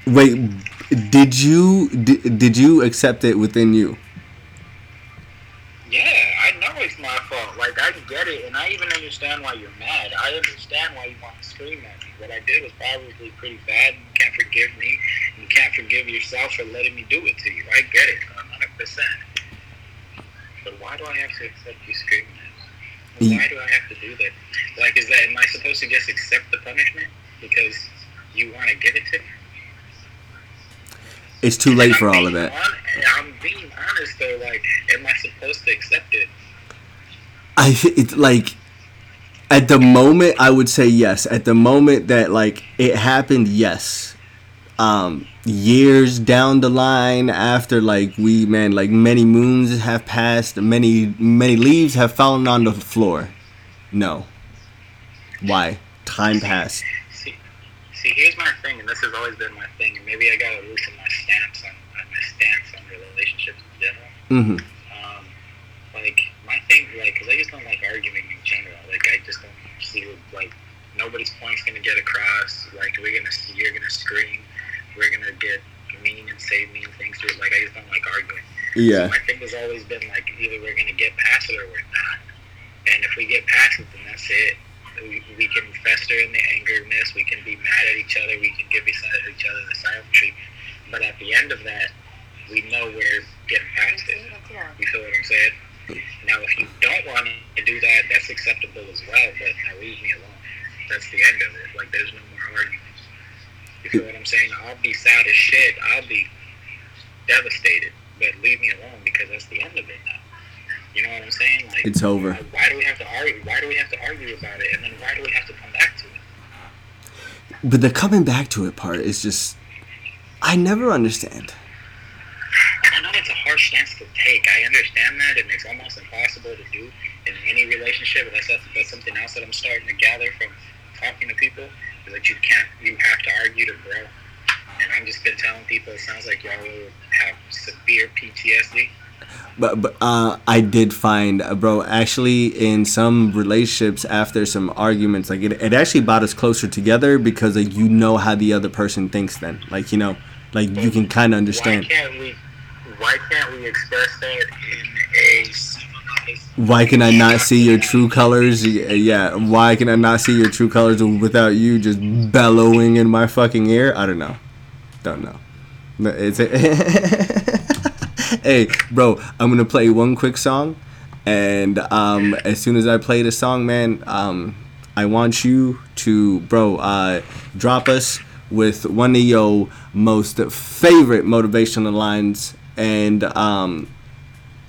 wait, did you did, did you accept it within you? Yeah, I know it's my fault. Like I get it, and I even understand why you're mad. I understand why you want to scream at me. What I did was probably pretty bad. You can't forgive me. You can't forgive yourself for letting me do it to you. I get it, hundred percent. But why do I have to accept you screaming at me? Why do I have to do that? Like, is that am I supposed to just accept the punishment because you want to give it to me? It's too late for all of that. I'm being honest though. Like, am I supposed to accept it? I it's like at the moment I would say yes. At the moment that like it happened, yes. Um years down the line after like we man like many moons have passed, many many leaves have fallen on the floor. No. Why? Time passed. See, here's my thing, and this has always been my thing, and maybe I gotta loosen my stance on, my stance on relationships in general. Mm-hmm. Um, like my thing, like, cause I just don't like arguing in general. Like, I just don't see like nobody's point's gonna get across. Like, we're gonna, see, you're gonna scream, we're gonna get mean and say mean things to it. Like, I just don't like arguing. Yeah. My thing has always been like either we're gonna get past it or we're not. And if we get past it, then that's it. We, can fester in the angerness. We can be mad at each other. We can give each other each other the silent treatment. But at the end of that, we know we're getting past it. You feel what I'm saying? Now, if you don't want to do that, that's acceptable as well. But now leave me alone. That's the end of it. Like there's no more arguments. You feel what I'm saying? I'll be sad as shit. I'll be devastated. But leave me alone because that's the end of it now. You know what I'm saying? Like It's over. Why do we have to argue? Why do we have to argue about it? And then why do we have to come back to it? But the coming back to it part is just I never understand. I know it's a harsh stance to take. I understand that, and it's almost impossible to do in any relationship. But that's, that's something else that I'm starting to gather from talking to people is that you can't, you have to argue to grow. And I've just been telling people, it sounds like y'all have severe PTSD. But but uh, I did find, uh, bro. Actually, in some relationships, after some arguments, like it, it actually brought us closer together because like you know how the other person thinks. Then, like you know, like you can kind of understand. Why can't we? Why can't we express that in a? Why can I not see your true colors? Yeah. Why can I not see your true colors without you just bellowing in my fucking ear? I don't know. Don't know. No, It's hey, bro. I'm gonna play one quick song, and um, as soon as I play the song, man, um, I want you to, bro, uh, drop us with one of your most favorite motivational lines, and um,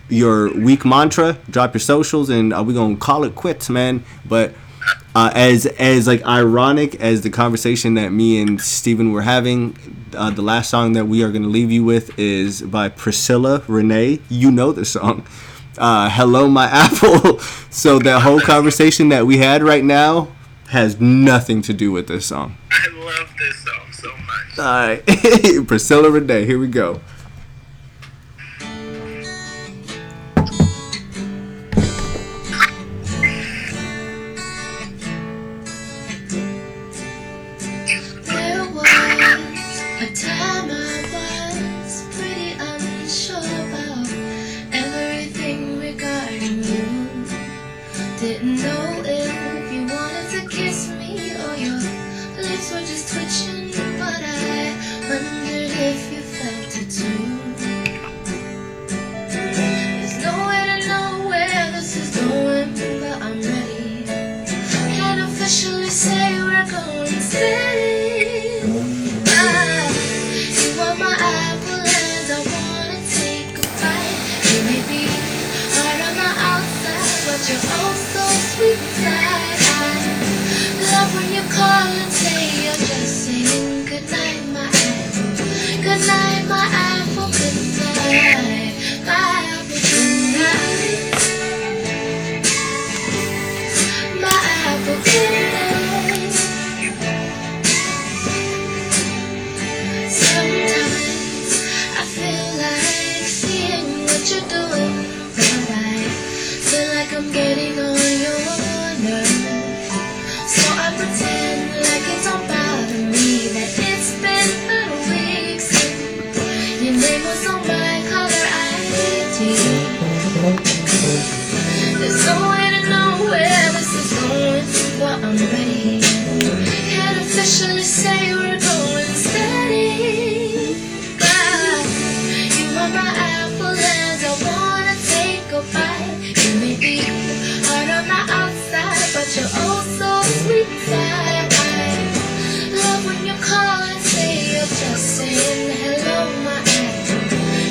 your week mantra. Drop your socials, and uh, we gonna call it quits, man. But uh, as as like ironic as the conversation that me and Steven were having, uh, the last song that we are gonna leave you with is by Priscilla Renea. You know the song. Uh, Hello, my apple. so that whole conversation that we had right now has nothing to do with this song. I love this song so much. All right, Priscilla Renea. Here we go.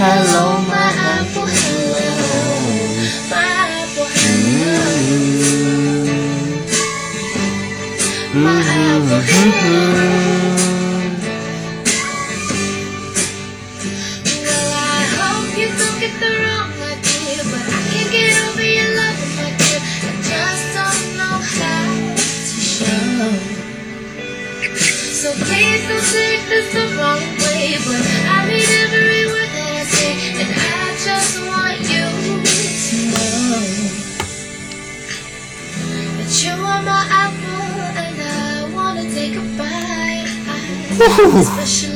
Hello, I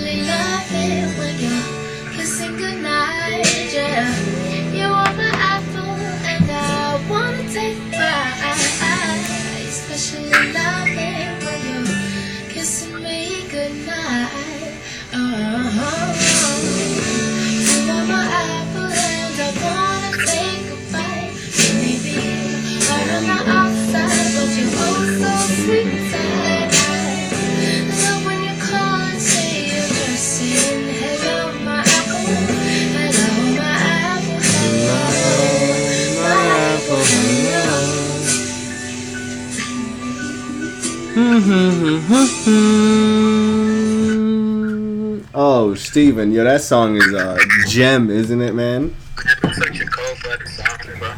Steven, yo, that song is a gem, isn't it, man? It's such a cold blooded song, bro.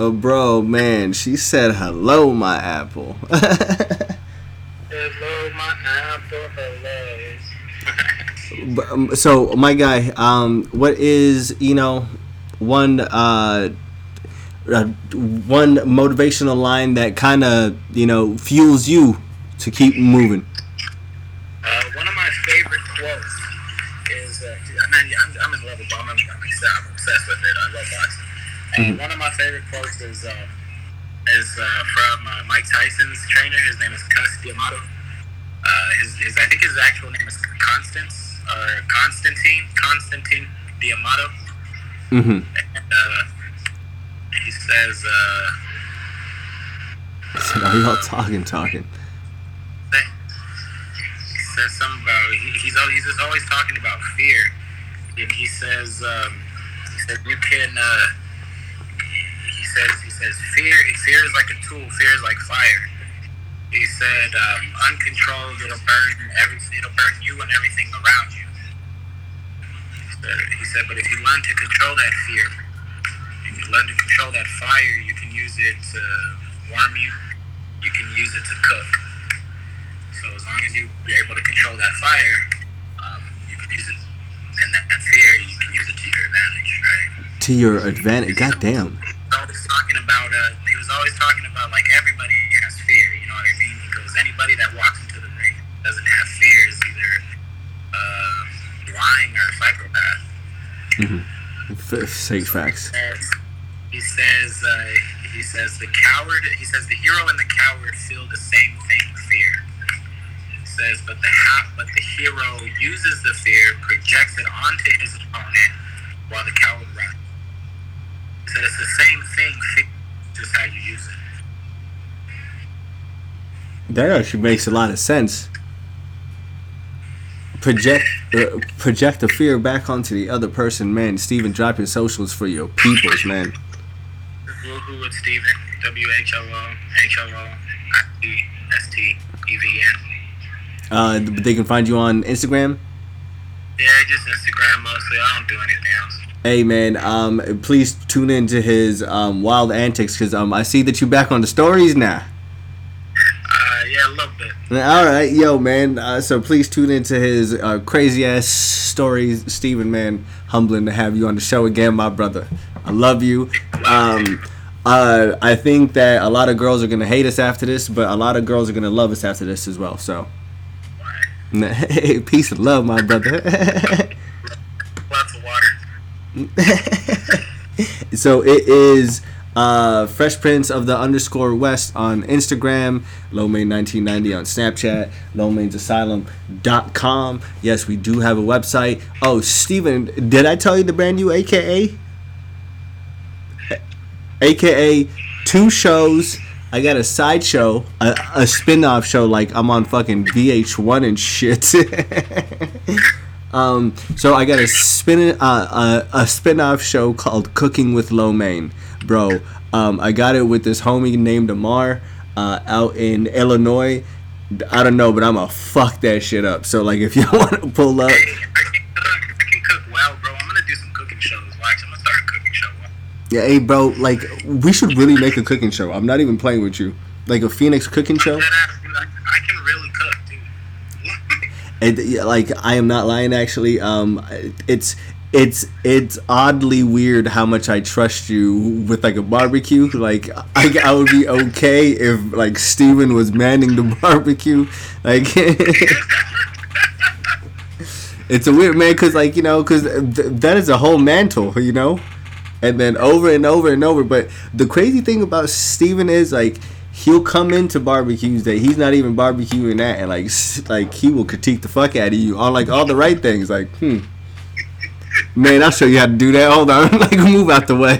Oh, bro, man, she said hello, my apple. Hello, my apple. Hello. Um, so, my guy, um, what is you know one uh, uh one motivational line that kind of you know fuels you to keep moving? And one of my favorite quotes is uh, is uh, from uh, Mike Tyson's trainer. His name is Cus D'Amato. Uh, his, his, I think his actual name is Constance or Constantine Constantine D'Amato. Mm-hmm. And uh, he says, uh, Are y'all talking, talking? he says something about he, he's always, he's just always talking about fear, and he says um, he says you can uh, says he says fear fear is like a tool, fear is like fire. He said um, uncontrolled it'll burn every it'll burn you and everything around you. He said, but if you learn to control that fear, if you learn to control that fire, you can use it to warm you. You can use it to cook. So as long as you, you're able to control that fire, um, you can use it, and that, that fear, you can use it to your advantage, right? To your advantage. Goddamn. He was always talking about, uh, he was always talking about like everybody has fear, you know what I mean? He goes, anybody that walks into the ring doesn't have fear is either uh, lying or psychopath. F- say facts. he says uh, he says the coward he says the hero and the coward feel the same thing fear he says but the ha- but the hero uses the fear projects it onto his opponent while the coward runs said it's the same thing just how you use it That actually makes a lot of sense. Project uh, project the fear back onto the other person, man. Steven, drop your socials for your peoples, man. Woohoo with Steven W H O O H O O S T E V N Uh, they can find you on Instagram. yeah just Instagram mostly I don't do anything else Hey, man. Um, please tune into his um wild antics because um I see that you back on the stories now. uh yeah a little bit All right, yo, man. Uh, so please tune into his uh, crazy ass stories, Steven. Man, humbling to have you on the show again, my brother. I love you. Um, uh, I think that a lot of girls are gonna hate us after this, but a lot of girls are gonna love us after this as well. So, hey, peace and love, my brother. so it is uh, Fresh Prince of the underscore West on Instagram, Lowmain1990 on Snapchat, lowmainsasylum.com. Yes, we do have a website. Oh, Steven, did I tell you the brand new AKA? AKA two shows. I got a sideshow, a, a spin off show like I'm on fucking VH1 and shit. Um, so I got a spin uh, a, a spin-off show called Cooking with Lowmain, bro. Um, I got it with this homie named Amar uh, out in Illinois. I don't know, but I'm gonna fuck that shit up. So like, if you want to pull up, I can cook. I can cook well, bro. I'm gonna do some cooking shows. Watch, I'm gonna start a cooking show. yeah, hey, bro, like we should really make a cooking show. I'm not even playing with you. Like a Phoenix cooking show. I can really yeah, like I am not lying. Actually, um, it's it's it's oddly weird how much I trust you with like a barbecue. Like I, I would be okay if like Steven was manning the barbecue. Like it's a weird man because like you know because th- that is a whole mantle, you know, and then over and over and over. But the crazy thing about Steven is like he'll come into barbecues that he's not even barbecuing at, and like like he will critique the fuck out of you on like all the right things. Like, hmm, man, I'll show you how to do that. Hold on, like move out the way.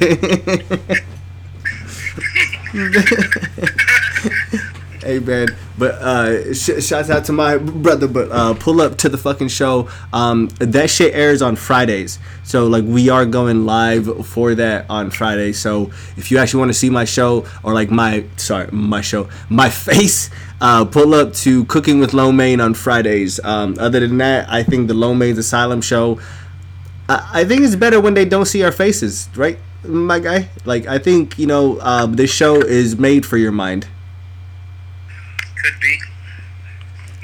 Hey man, but uh, sh- shouts out to my brother. But uh, pull up to the fucking show. Um, that shit airs on Fridays, so like we are going live for that on Friday. So if you actually want to see my show or like my sorry my show my face, uh, pull up to Cooking with Lo on Fridays. Um, other than that, I think the Lo Asylum show. I, I think it's better when they don't see our faces, right, my guy? Like I think you know uh, this show is made for your mind. Could be.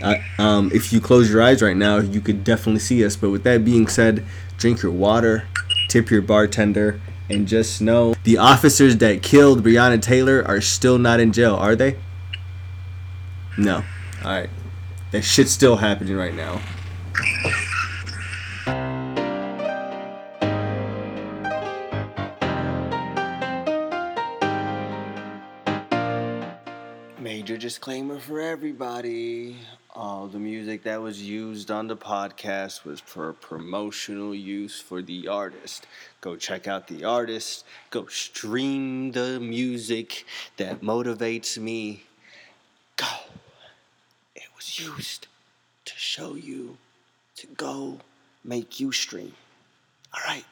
Uh, um, if you close your eyes right now, you could definitely see us. But with that being said, drink your water, tip your bartender, and just know the officers that killed Breonna Taylor are still not in jail, are they? No. All right. That shit's still happening right now. Disclaimer for everybody. All the music that was used on the podcast was for promotional use for the artist. Go check out the artist. Go stream the music that motivates me. Go. It was used to show you to go make you stream. All right.